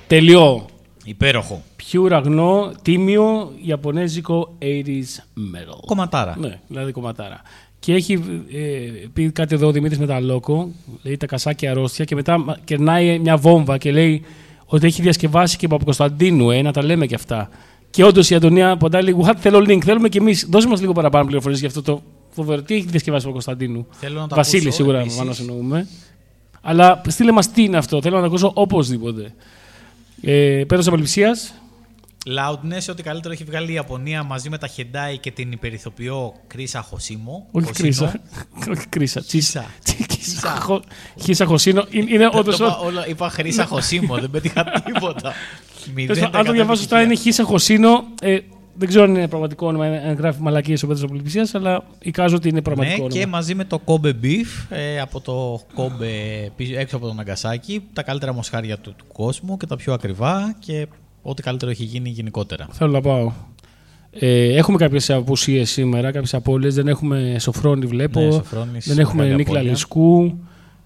Τελειώ. Υπέροχο. Πιο αγνό, τίμιο, ιαπωνέζικο 80s metal. Κομματάρα. Ναι, δηλαδή κομματάρα. Και έχει ε, πει κάτι εδώ ο Δημήτρης με τα λόκο, λέει τα κασάκια αρρώστια και μετά μα- κερνάει μια βόμβα και λέει ότι έχει διασκευάσει και από Κωνσταντίνου, ε, να τα λέμε και αυτά. Και όντως η Αντωνία ποντάει λίγο, «What, θέλω link, θέλουμε και εμείς. Δώσε μας λίγο παραπάνω πληροφορίες για αυτό το φοβερό. Τι έχει διασκευάσει από Κωνσταντίνου. Θέλω να το Βασίλη, ακούσω, σίγουρα επίσης. πάνω εννοούμε. Αλλά στείλε μας τι είναι αυτό, θέλω να το ακούσω οπωσδήποτε. Ε, Πέρασε απελπισία. Loudness, ό,τι καλύτερο έχει βγάλει η Ιαπωνία μαζί με τα Χεντάι και την υπερηθοποιό Κρίσα Χωσίμο. Όχι Χωσίνο. κρίσα. Όχι κρίσα. Χίσα. Χίσα. Χο- Χίσα Χωσίνο. Είναι είναι Το όντως. είπα όλα- Είπα Χρήσα Χωσίμο, δεν πέτυχα τίποτα. Μηδέν Αν το δεκατά διαβάσω σωστά, επιτυχία. είναι Χίσα Χωσίνο. Ε, δεν ξέρω αν είναι πραγματικό όνομα, αν γράφει μαλακίες ο Πέτρος Απολυπησία, αλλά εικάζω ότι είναι πραγματικό Ναι, όνομα. και μαζί με το Kobe Beef ε, από το Kobe πίσω- έξω από τον Ναγκασάκι, τα καλύτερα μοσχάρια του, του κόσμου και τα πιο ακριβά και ό,τι καλύτερο έχει γίνει γενικότερα. Θέλω να πάω. Ε, έχουμε κάποιες απουσίες σήμερα, κάποιες απώλειες. Δεν έχουμε Σοφρόνη, βλέπω. Ναι, Σοφρόνης, δεν έχουμε μεγάλη Νίκλα απώλεια. Λισκού.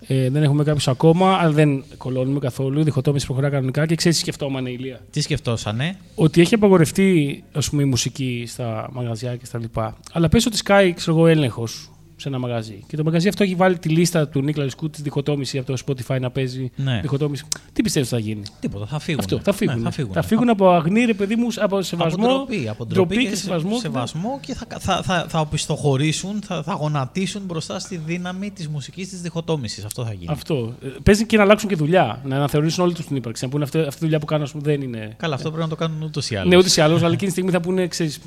Ε, δεν έχουμε κάποιους ακόμα, αλλά δεν κολώνουμε καθόλου. Η διχοτόμηση προχωρά κανονικά και ξέρεις τι σκεφτόμουν, Ηλία. Τι σκεφτόσανε, Ότι έχει απαγορευτεί ας πούμε, η μουσική στα μαγαζιά και στα λοιπά. Αλλά πες ότι σκάει ξέρω εγώ, έλεγχος σε ένα μαγαζί. Και το μαγαζί αυτό έχει βάλει τη λίστα του Νίκλα Λισκού της διχοτόμησης από το Spotify να παίζει. Ναι. Διχοτόμηση. Τι πιστεύεις θα γίνει; τίποτα, θα φύγουν. Αυτό, θα φύγουν. Ναι, θα φύγουν. θα φύγουν από αγνή, ρε παιδί μου, από σεβασμό. από ντροπή, από ντροπή ντροπή και, και σε- σεβασμό. σεβασμό και θα, θα, θα, θα οπισθοχωρήσουν, θα, θα γονατίσουν μπροστά στη δύναμη της μουσικής της διχοτόμησης. Αυτό θα γίνει. Αυτό. Ε, Παίζει και να αλλάξουν και δουλειά. Να αναθεωρήσουν όλη τους την ύπαρξη. Να πούνε αυτή, αυτή η δουλειά που κάνω ας πούμε, δεν είναι. Καλά, αυτό πρέπει να το κάνουν ούτως ή άλλως. Ναι, ούτε ή άλλως, αλλά εκείνη τη στιγμή θα πούνε, ξέρεις,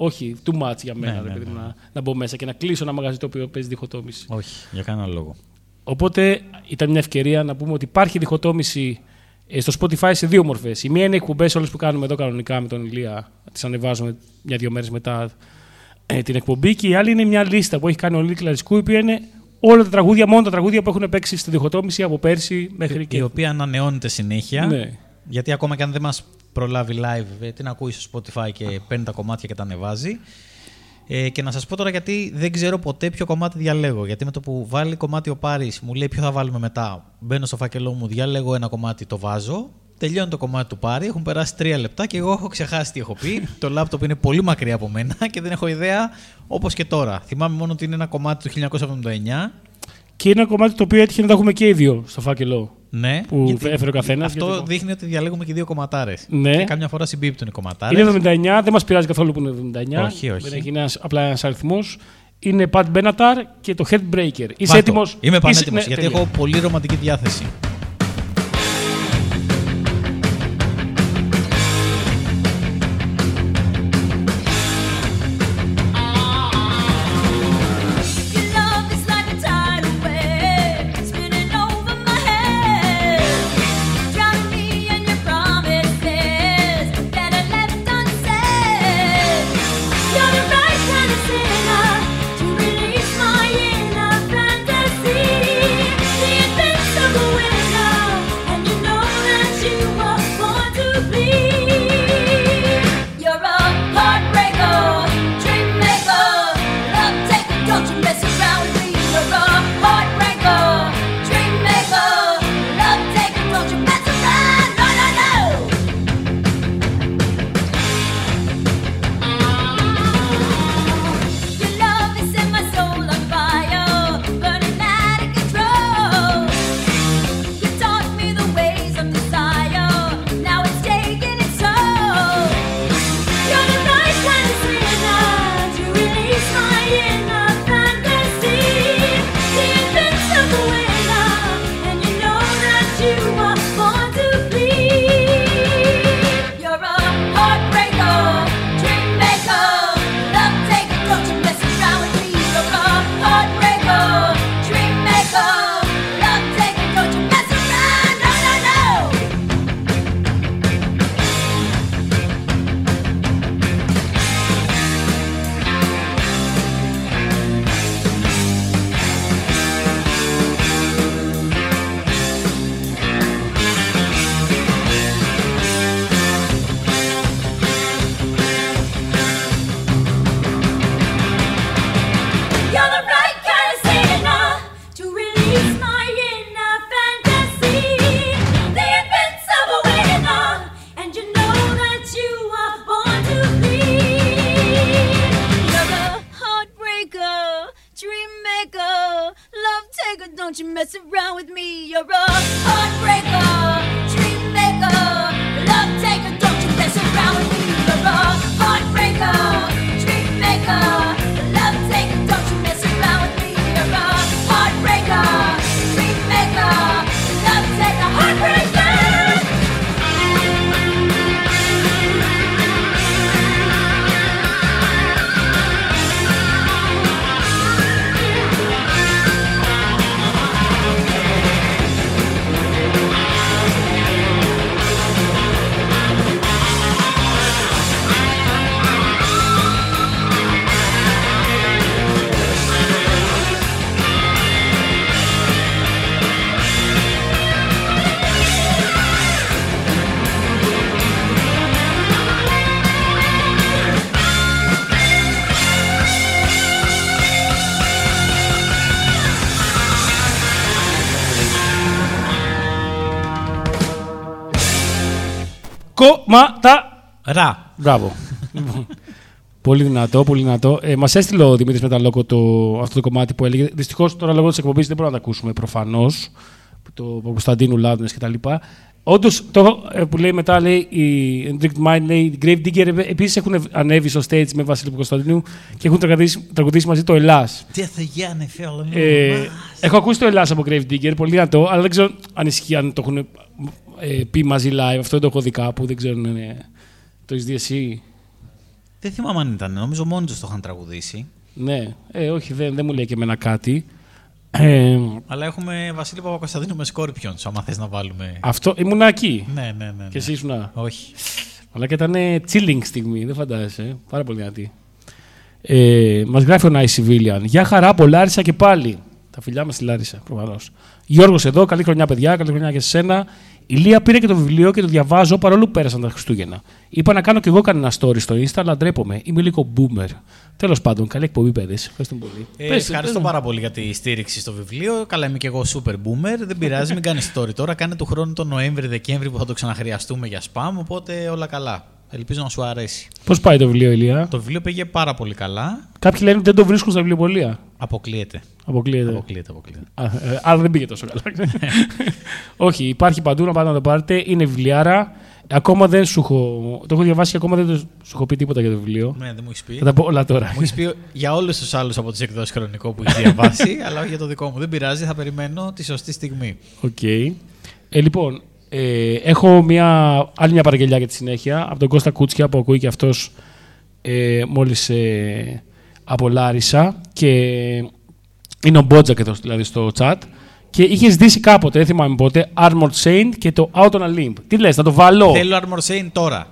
όχι, too much για μένα, Ναι, ρε ναι, παιδί μου, ναι. να, να μπω μέσα και να κλείσω ένα μαγαζί το οποίο παίζει διχοτόμηση. Όχι, για κανένα λόγο. Οπότε ήταν μια ευκαιρία να πούμε ότι υπάρχει διχοτόμηση ε, στο Spotify σε δύο μορφές. Η μία είναι οι εκπομπές όλες που κάνουμε εδώ κανονικά με τον Ηλία, τις ανεβάζουμε μια-δύο μέρες μετά ε, την εκπομπή. Και η άλλη είναι μια λίστα που έχει κάνει ο Λίκλα Ρισκού, η οποία είναι όλα τα τραγούδια, μόνο τα τραγούδια που έχουν παίξει στη διχοτόμηση από πέρσι μέχρι Η και. οποία ανανεώνεται συνέχεια. Ναι. Γιατί ακόμα και αν δεν μας προλάβει live, ε, την ακούει στο Spotify και παίρνει τα κομμάτια και τα ανεβάζει. Ε, και να σας πω τώρα γιατί δεν ξέρω ποτέ ποιο κομμάτι διαλέγω. Γιατί με το που βάλει κομμάτι ο Πάρης μου λέει ποιο θα βάλουμε μετά. Μπαίνω στο φάκελό μου, διαλέγω ένα κομμάτι, το βάζω. Τελειώνει το κομμάτι του Πάρη, έχουν περάσει τρία λεπτά και εγώ έχω ξεχάσει τι έχω πει. το λάπτοπ είναι πολύ μακριά από μένα και δεν έχω ιδέα όπως και τώρα. Θυμάμαι μόνο ότι είναι ένα κομμάτι του 1979. Και είναι ένα κομμάτι το οποίο έτυχε να τα έχουμε και οι δύο στο φάκελο. Ναι, Που γιατί έφερε ο καθένας, Αυτό γιατί- δείχνει ότι διαλέγουμε και δύο κομματάρες. Ναι. Και κάμια φορά συμπίπτουν οι κομματάρες. Είναι 79, δεν μας πειράζει καθόλου που είναι 79. Όχι, όχι. Δεν έχει ένας, απλά ένας αριθμός. Είναι Pat Benatar και το Headbreaker. Είσαι έτοιμος; Είμαι πανέτοιμος γιατί έχω πολύ ρομαντική διάθεση. Κόμματα. Ρα. Μπράβο. Λοιπόν, πολύ δυνατό, πολύ δυνατό. Ε, Μας έστειλε ο Δημήτρης Μεταλόκο το, αυτό το κομμάτι που έλεγε. Δυστυχώς τώρα λόγω της εκπομπής δεν μπορούμε να τα ακούσουμε προφανώς. Το Κωνσταντίνου Λάδνες κτλ. Όντως, το ε, που λέει μετά, λέει η Endricked Mind, λέει η Grave Digger επίσης έχουν ανέβει στο stage με Βασίλη Κωνσταντίνου και έχουν τραγουδήσει, τραγουδήσει μαζί το Ελλάς. Τι θα γίνει, φίλε μου. Ε, έχω ακούσει το Ελλάς από Grave Digger, πολύ δυνατό, αλλά δεν ξέρω αν ισχύει αν το έχουν ε, πει μαζί live. Αυτό δεν το έχω δει κάπου, δεν ξέρω αν είναι. Το έχεις δει εσύ; Δεν θυμάμαι αν ήταν. Νομίζω μόνοι τους το είχαν τραγουδήσει. Ναι, ε, όχι, δεν, δεν μου λέει και εμένα κάτι. Ε, Αλλά έχουμε Βασίλη Παπακοσταντίνου με Scorpions, άμα θες να βάλουμε. αυτό ήμουν εκεί. Ναι, ναι, ναι. ναι. Και εσύ ήσουν. Όχι. Αλλά και ήταν ε, chilling στιγμή, δεν φαντάζεσαι. Πάρα πολύ δυνατή. Ε, Μας γράφει ο Nice Civilian. Γεια χαρά από Λάρισα και πάλι. Τα φιλιά μας στη Λάρισα, προφανώς. Γιώργος εδώ, καλή χρονιά, παιδιά, καλή χρονιά και σε σένα. Η Λία πήρε και το βιβλίο και το διαβάζω παρόλο που πέρασαν τα Χριστούγεννα. Είπα να κάνω κι εγώ κανένα story στο Insta, αλλά ντρέπομαι. Είμαι λίγο boomer. Τέλος πάντων, καλή εκπομπή, παιδες. Ευχαριστούμε πολύ. Ε, Πες, ευχαριστώ πες μου. πάρα πολύ για τη στήριξη στο βιβλίο. Καλά, είμαι και εγώ super boomer. Δεν πειράζει, μην κάνεις story τώρα. Κάνε του χρόνου τον Νοέμβρη-Δεκέμβρη που θα το ξαναχρειαστούμε για spam. Οπότε όλα καλά. Ελπίζω να σου αρέσει. Πώς πάει το βιβλίο, Ηλία; Το βιβλίο πήγε πάρα πολύ καλά. Κάποιοι λένε ότι δεν το βρίσκουν στα βιβλιοπωλεία. Αποκλείεται. Αποκλείεται. Αποκλείεται, αποκλείεται. Α, ε, άρα δεν πήγε τόσο καλά. Όχι, υπάρχει παντού να πάτε να το πάρετε. Είναι βιβλιάρα. Ακόμα δεν σου έχω. Το έχω διαβάσει και ακόμα δεν το- σου έχω πει τίποτα για το βιβλίο. Ναι, δεν μου έχεις πει. Θα τα πω όλα τώρα. Μου έχεις πει για όλους τους άλλους από τις εκδόσεις χρονικό που έχεις διαβάσει, αλλά όχι για το δικό μου. Δεν πειράζει, θα περιμένω τη σωστή στιγμή. Οκ. Ε, λοιπόν, ε, έχω μια, άλλη μια παραγγελιά για τη συνέχεια από τον Κώστα Κούτσια που ακούει και αυτός ε, μόλις ε, από Λάρισα και είναι ο Μπότζακ εδώ δηλαδή στο chat και είχες ζητήσει κάποτε, δεν θυμάμαι πότε, Armored Saint και το Out on a Limb. Τι λες, να το βάλω; Θέλω Armor Saint τώρα.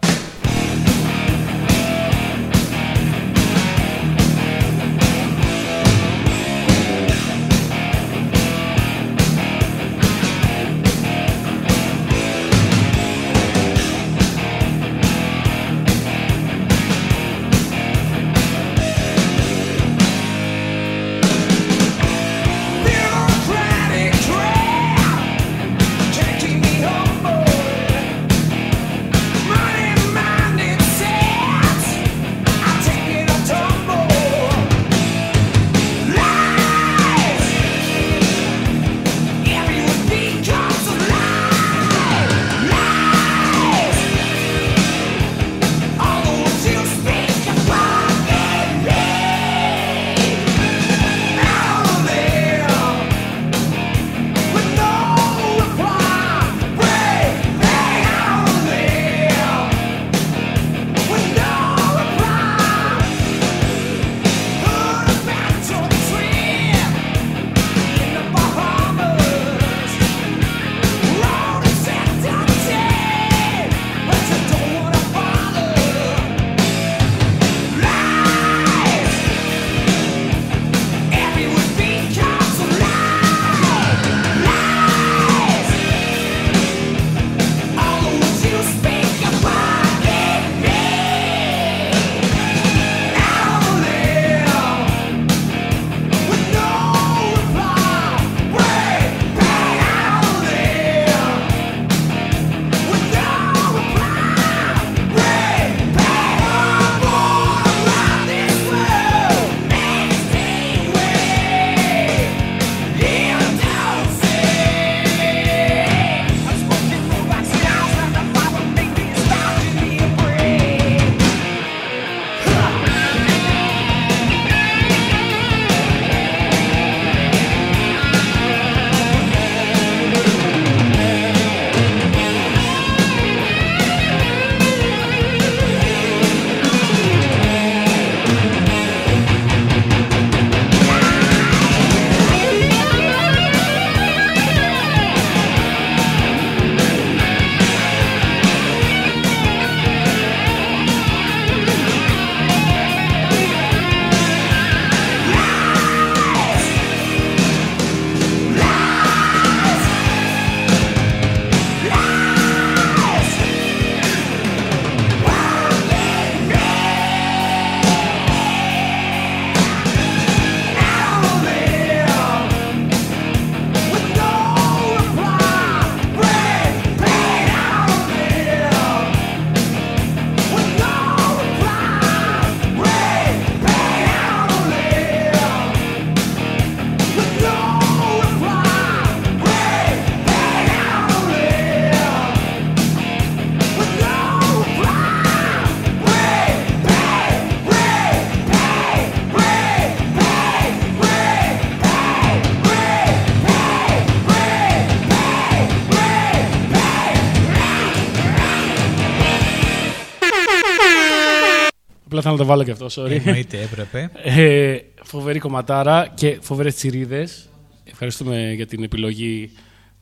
Απλά θέλω να το βάλω και αυτό, sorry. Εννοείται, έπρεπε. Ε, φοβερή κομματάρα και φοβερές τσιρίδες. Ευχαριστούμε για την επιλογή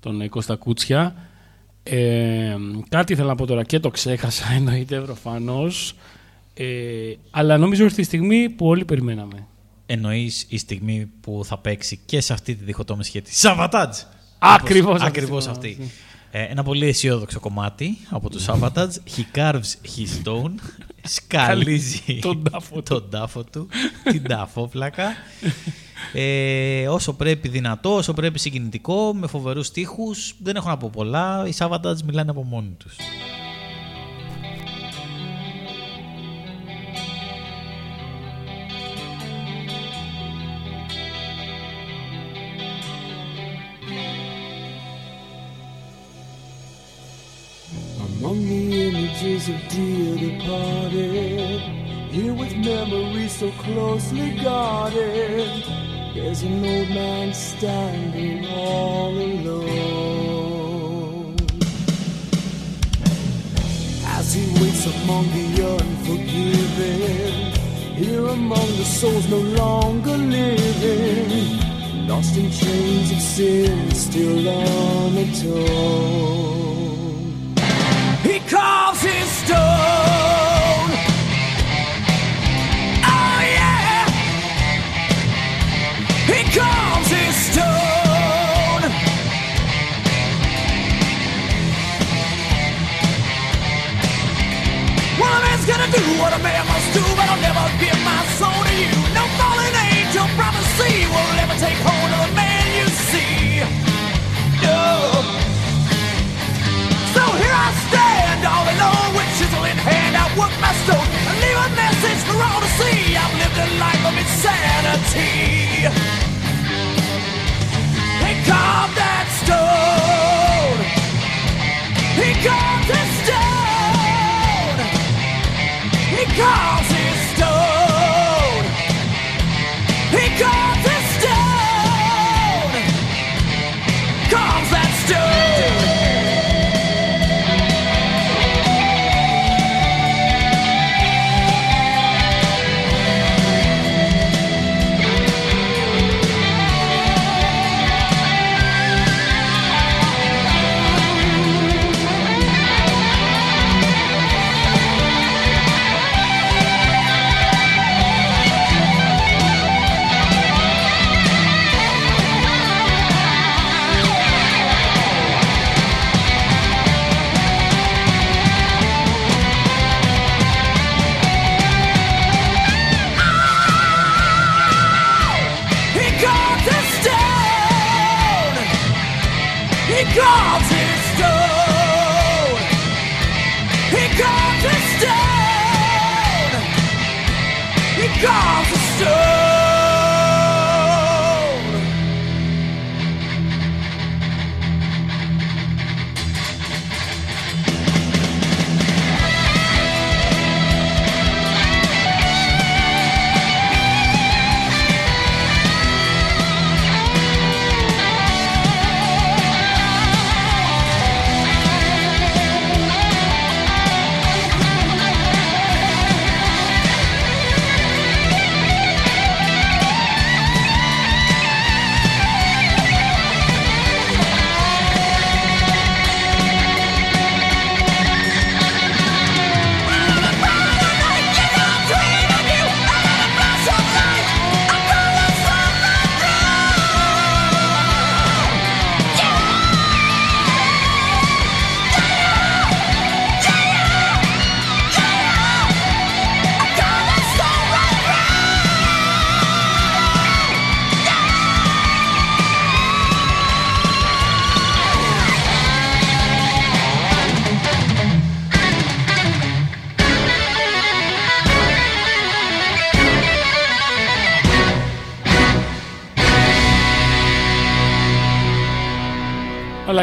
των ε, Κώστα Κούτσια. Ε, κάτι ήθελα να πω τώρα και το ξέχασα, εννοείται προφανώς. Ε, αλλά νομίζω ήρθε η στιγμή που όλοι περιμέναμε. Εννοείς η στιγμή που θα παίξει και σε αυτή τη διχοτόμηση σχέση. Σαββατάτζ! Ακριβώς αυτή Ακριβώς τη αυτή. στιγμή. Ε, ένα πολύ αισιόδοξο κομμάτι από του Σαββατάτζ. He carves his stone. Σκαλίζει Τον τάφο του. τον τάφο του. την τάφοπλακα. Ε, όσο πρέπει δυνατό, όσο πρέπει συγκινητικό, με φοβερούς στίχους. Δεν έχω να πω πολλά. Οι Σαββατάτζ μιλάνε από μόνοι τους. Closely guarded, there's an old man standing all alone. As he waits among the unforgiven, here among the souls no longer living, lost in chains of sin, still unatoned. Do, what a man must do, but I'll never give my soul to you. No fallen angel prophecy will ever take hold of the man you see. No. So here I stand, all alone with chisel in hand. I work my stone and leave a message for all to see. I've lived a life of insanity. He carved that stone. He carved God!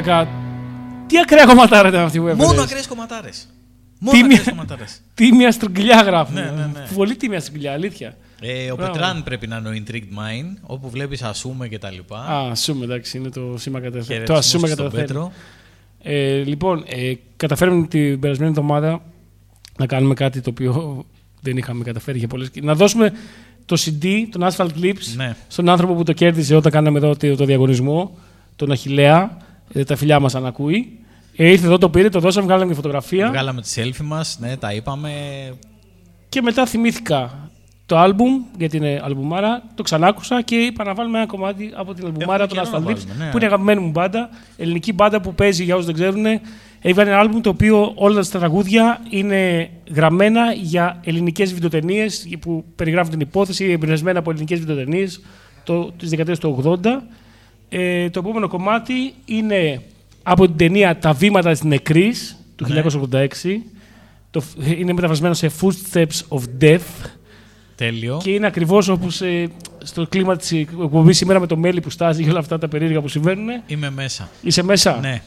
Μαλάκα, τι ακραία κομματάρα ήταν αυτή που έφερες. Μόνο ακραίες κομματάρες. Μόνο Τίμια, ακραίες κομματάρες. τίμια στρογγυλιά γράφουν. Ναι, ναι, ναι. Πολύ τίμια στρογγυλιά, αλήθεια. Ε, ο Μπράβο. Πετράν πρέπει να είναι ο Intrigued Mind, όπου βλέπεις ασούμε και τα λοιπά. Α, ασούμε, εντάξει, είναι το σήμα κατευθείαν. Το Χαιρετισμούς ασούμε στον κατευθείαν. Πέτρο. Ε, λοιπόν, ε, καταφέρουμε την περασμένη εβδομάδα να κάνουμε κάτι το οποίο δεν είχαμε καταφέρει για πολλές. Να δώσουμε το CD, τον Asphalt Clips, Ναι. στον άνθρωπο που το κέρδισε όταν κάναμε εδώ το, το διαγωνισμό, τον Αχιλέα, ε, τα φιλιά μας αν ακούει. Ε, ήρθε εδώ, το πήρε, το δώσαμε, βγάλαμε μια φωτογραφία. Βγάλαμε τη selfie μας, ναι, τα είπαμε. Και μετά θυμήθηκα το άλμπουμ, γιατί είναι αλμπουμάρα, το ξανάκουσα και είπα να βάλουμε ένα κομμάτι από την αλμπουμάρα των καιρό να Asphalt Lips, βάλουμε, ναι. που είναι αγαπημένη μου μπάντα, ελληνική μπάντα που παίζει για όσους δεν ξέρουν. Έβγαλε ένα άλμπουμ το οποίο όλα τα τραγούδια είναι γραμμένα για ελληνικές βιντεοτενίες που περιγράφουν την υπόθεση, εμπνευσμένα από ελληνικές βιντεοτενίες τη δεκαετία του 80. Ε, το επόμενο κομμάτι είναι από την ταινία Τα βήματα της νεκρής του Ναι. 1986. Το, είναι μεταφρασμένο σε Footsteps of Death. Τέλειο. Και είναι ακριβώς όπως στο κλίμα της εκπομπής σήμερα με το μέλι που στάζει και όλα αυτά τα περίεργα που συμβαίνουν. Είμαι μέσα. Είσαι μέσα; Ναι.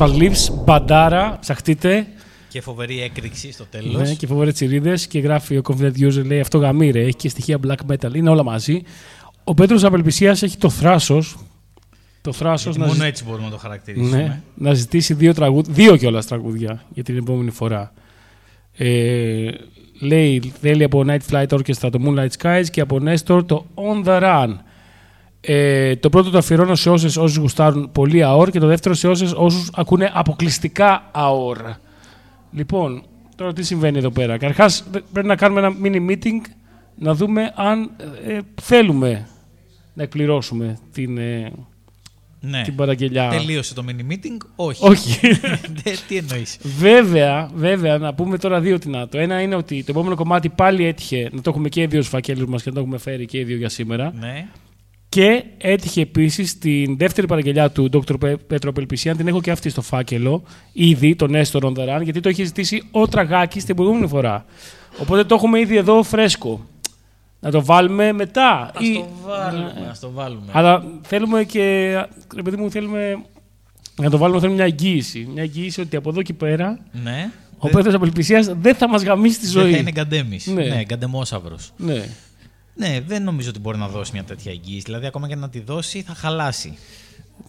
Asphalt Lips, μπαντάρα, ψαχτείτε. Και φοβερή έκρηξη στο τέλος. Ναι, και φοβερές τσιρίδες. Και γράφει ο Confident User, λέει αυτό γαμί ρε, έχει και στοιχεία black metal. Είναι όλα μαζί. Ο Πέτρος Απελπισίας έχει το θράσος. Το θράσος να, Μόνο ζη- έτσι μπορούμε να το χαρακτηρίσουμε. ναι, να ζητήσει δύο, τραγούδια, δύο κιόλας τραγούδια για την επόμενη φορά. Ε, λέει, θέλει από Night Flight Orchestra το Moonlight Skies και από Nestor το On the Run. Ε, το πρώτο το αφιερώνω σε όσες όσους γουστάρουν πολύ ΑΟΡ και το δεύτερο σε όσες όσους ακούνε αποκλειστικά ΑΟΡ. Λοιπόν, τώρα τι συμβαίνει εδώ πέρα. Καταρχάς πρέπει να κάνουμε ένα mini meeting να δούμε αν ε, θέλουμε να εκπληρώσουμε την, ε, Ναι. την παραγγελιά. Τελείωσε το mini meeting, όχι. Όχι. Ε, Τι εννοείς. Βέβαια, βέβαια, να πούμε τώρα δύο τι να. Το ένα είναι ότι το επόμενο κομμάτι πάλι έτυχε να το έχουμε και οι δύο στους φακέλους μας και να το έχουμε φέρει και οι δύο για σήμερα. Ναι. Και έτυχε επίσης την δεύτερη παραγγελιά του Dr. Πέ- Πέτρο Πελπισιάν, την έχω και αυτή στο φάκελο, ήδη, τον Έστω on the Run, γιατί το έχει ζητήσει ο Τραγάκης την προηγούμενη φορά. Οπότε το έχουμε ήδη εδώ φρέσκο. Να το βάλουμε μετά. Α ή- το βάλουμε. Ας το βάλουμε. Αλλά θέλουμε και. Ρε παιδί μου, θέλουμε. Να το βάλουμε, θέλουμε μια εγγύηση. Μια εγγύηση ότι από εδώ και πέρα Ναι. ο Πέτρος Απελπισίας δεν θα μας γαμίσει τη ζωή. Δεν θα είναι γκαντέμις. Ναι. Ναι, γκαντεμόσαυρος. Ναι. Ναι, δεν νομίζω ότι μπορεί να δώσει μια τέτοια εγγύηση. Δηλαδή, ακόμα και να τη δώσει, θα χαλάσει.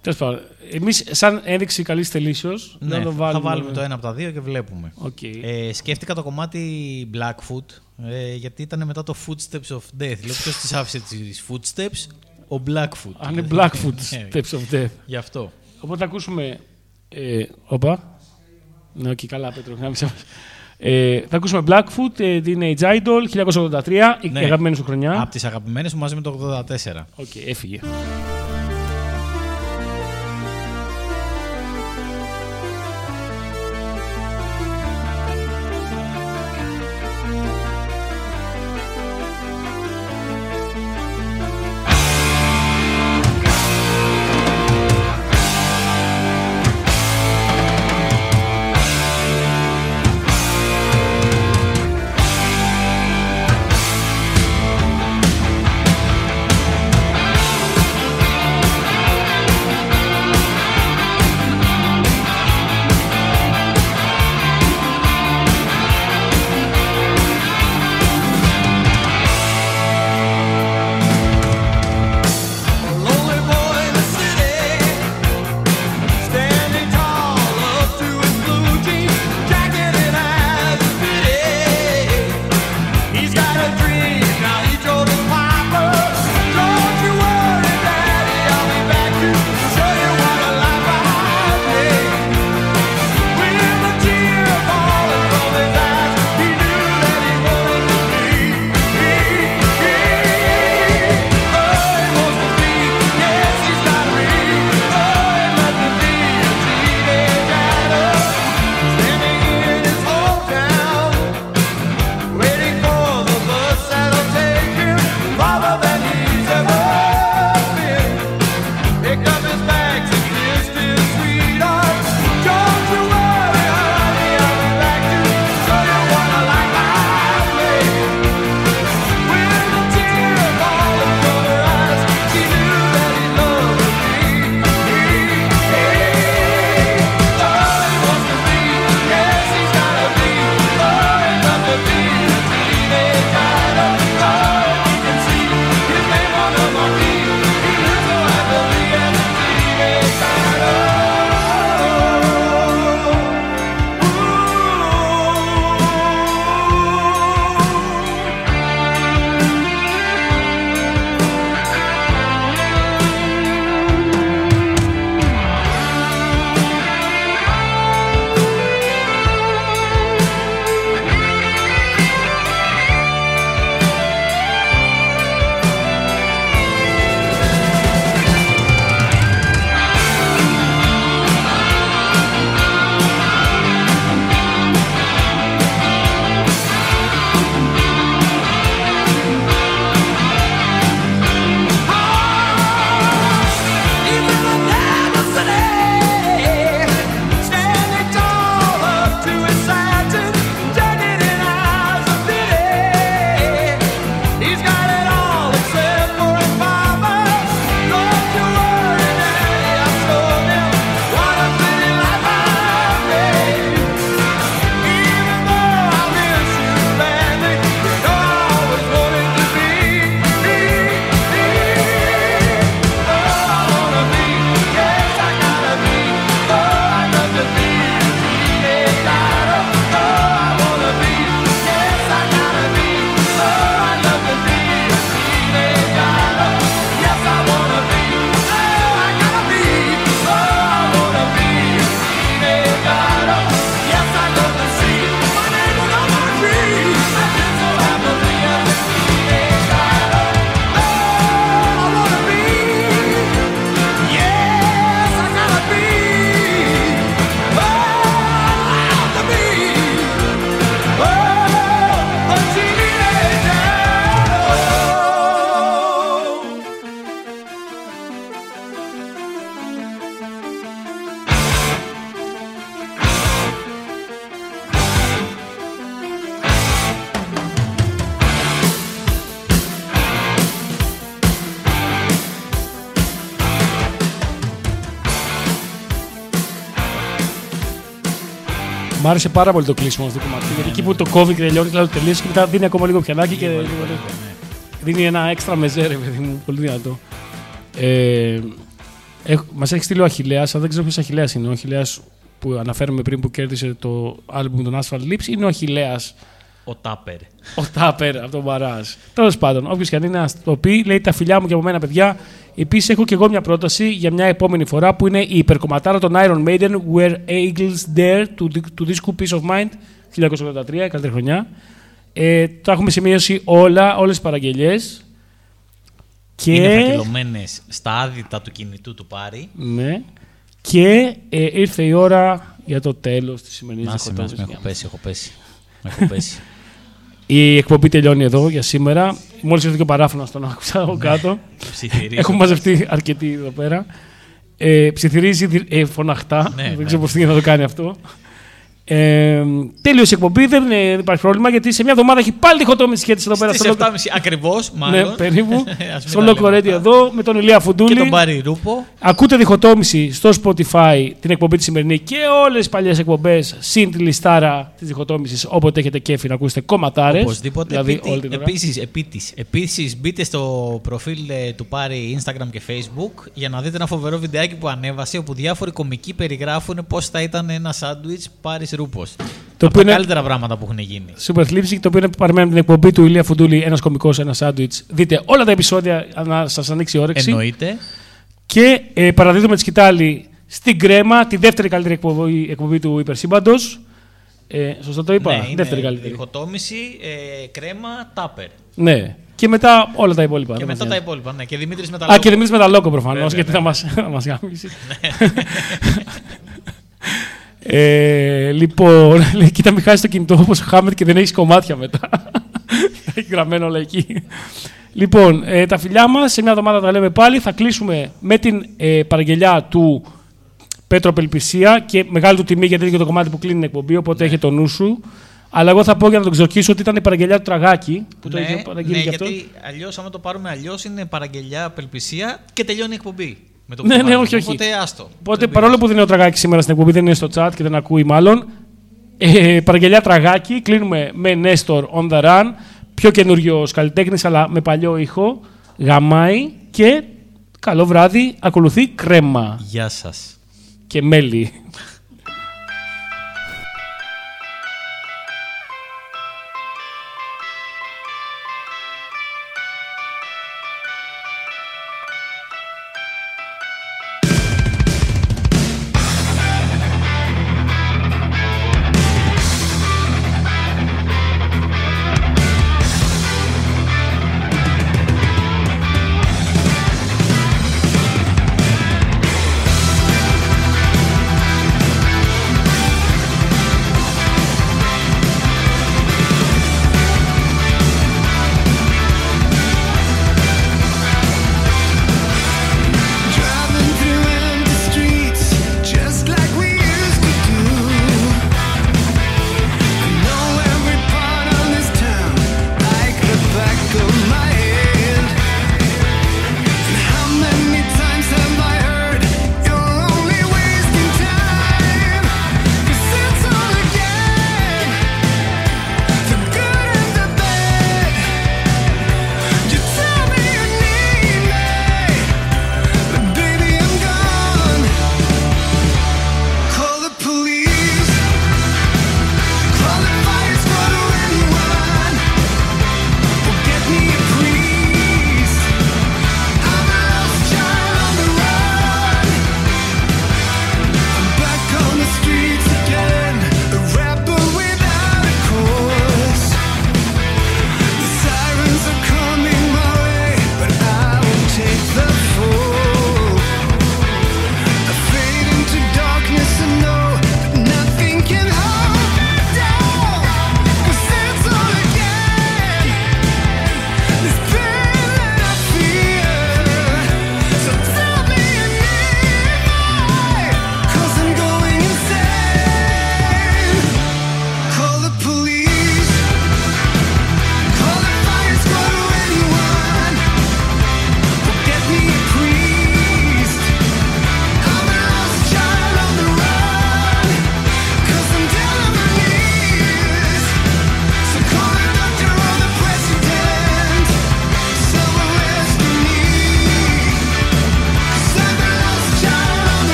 Τέλος πάντων. Εμείς, σαν ένδειξη καλής θελήσεως, Ναι, να το βάλουμε. θα βάλουμε το ένα από τα δύο και βλέπουμε. Οκ. Ε, σκέφτηκα το κομμάτι Blackfoot ε, γιατί ήταν μετά το Footsteps of Death. Λέω ποιος τη άφησε τις Footsteps, ο Blackfoot. Αν είναι Blackfoot, Ναι, Steps of Death. Γι' αυτό. Οπότε θα ακούσουμε. Ε, όπα. Ναι, οκ, καλά, Πέτρο. Να μην σε- Ε, θα ακούσουμε Blackfoot, ε, Teenage Idol, 1983, η Ναι. αγαπημένη σου χρονιά. Από τις αγαπημένες μου μαζί με το 84. Οκ, έφυγε. Μ' άρεσε πάρα πολύ το κλείσιμο αυτό το κομμάτι. Γιατί εκεί που το κόβει και τελειώνει, δηλαδή τελείω και μετά δίνει ακόμα λίγο πιανάκι και δίνει ένα έξτρα μεζέ, ρε παιδί μου. Πολύ δυνατό. Ε, Μας έχει στείλει ο Αχηλέα, αλλά δεν ξέρω ποιος Αχηλέα είναι. Ο Αχηλέα που αναφέραμε πριν που κέρδισε το άλμπουμ των Asphalt Lips είναι ο Αχηλέα Ο Τάπερ. ο Τάπερ από τον Μπαράζ. Τέλος πάντων, όποιος και αν είναι να το πει, λέει τα φιλιά μου και από μένα, παιδιά. Επίσης, έχω και εγώ μια πρόταση για μια επόμενη φορά που είναι η υπερκομματάρα των Iron Maiden Where Eagles Dare του, του δίσκου Peace of Mind 1983, η καλύτερη χρονιά. Ε, τα έχουμε σημειώσει όλα, όλες τις παραγγελίε. Και, Είναι φακελωμένες στα άδυτα του κινητού του Πάρη. ναι, και ε, ήρθε η ώρα για το τέλος της σημερινής Να σε μέσα, με έχω πέσει, έχω πέσει. Με έχω πέσει. Η εκπομπή τελειώνει εδώ για σήμερα. Μόλις ήρθε και ο παράφωνας τον άκουσα από κάτω. Ψιθυρίζω. Έχουν μαζευτεί αρκετοί εδώ πέρα. Ε, ψιθυρίζει δι- ε, φωναχτά. Ναι, δεν ναι. ξέρω πώς γίνεται να το κάνει αυτό. Ε, τέλειωσε η εκπομπή, δεν, ε, δεν υπάρχει πρόβλημα γιατί σε μια εβδομάδα έχει πάλι διχοτόμηση σχέση εδώ πέρα. Στις στο 7.30 Loco- ακριβώς, Ναι, μάλλον. περίπου. Ας μην στο τα Loco λέμε Radio αυτά. εδώ με τον Ηλία Φουντούλη. Και τον Πάρη Ρούπο. Ακούτε διχοτόμηση στο Spotify την εκπομπή τη σημερινή και όλες τις παλιές εκπομπές συν τη λιστάρα της διχοτόμησης όποτε έχετε κέφι να ακούσετε κομματάρες. Οπωσδήποτε. Δηλαδή Επίτη- όλη την ώρα. επίσης, επίτης. Επίσης, μπείτε στο προφίλ ε, του Πάρη Instagram και Facebook για να δείτε ένα φοβερό βιντεάκι που ανέβασε όπου διάφοροι κομικοί περιγράφουν πώς θα ήταν ένα σάντουιτς Πάρης Ρούπος. Το από οποίο τα είναι- καλύτερα πράγματα που έχουν γίνει. Super Flipsy, το οποίο είναι παραμένει από την εκπομπή του Ηλία Φουντούλη, ένας κωμικό, ένας σάντουιτς. Δείτε όλα τα επεισόδια να σας ανοίξει η όρεξη. Εννοείται. Και ε, παραδίδουμε τη σκητάλη στην κρέμα, τη δεύτερη καλύτερη εκπομπή, εκπομπή του υπερσύμπαντος. Ε, σωστά το είπα; Ναι, είναι δεύτερη καλύτερη. διχοτόμηση, ε, κρέμα, τάπερ. Ναι. Και μετά όλα τα υπόλοιπα. Και δεν μετά μας τα νοιάζει. υπόλοιπα. Ναι. Και Δημήτρης με τα Α, λόγια. και εμεί με τα λόγο προφανώς, Βέβαια, γιατί ναι. θα μα θα μας γάμισει. ε, λοιπόν, λέει, κοίτα μην χάσεις το κινητό όπως ο Χάμετ και δεν έχεις κομμάτια μετά. έχει γραμμένο όλα εκεί. Λοιπόν, ε, τα φιλιά μας, σε μια εβδομάδα τα λέμε πάλι. Θα κλείσουμε με την ε, παραγγελιά του Πέτρο Πελπισία και μεγάλη του τιμή γιατί είναι και το κομμάτι που κλείνει την εκπομπή, οπότε έχει το νου σου. Αλλά εγώ θα πω για να τον ξορκίσω ότι ήταν η παραγγελιά του Τραγάκη που το ναι, είχε παραγγείλει ναι, και αυτό. γιατί αλλιώς, άμα το πάρουμε αλλιώς, είναι παραγγελιά, απελπισία και τελειώνει η εκπομπή. Με το Ναι, που ναι, βάλουμε. όχι, όχι. Οπότε άστο. Οπότε Δεν παρόλο που δεν είναι ο Τραγάκης σήμερα στην εκπομπή, δεν είναι στο chat και δεν ακούει μάλλον. Ε, παραγγελιά Τραγάκη, κλείνουμε με Nestor on the run. Πιο καινούριο καλλιτέχνης, αλλά με παλιό ήχο. Γαμάει και καλό βράδυ. Ακολουθεί κρέμα Γεια σας. και μέλι.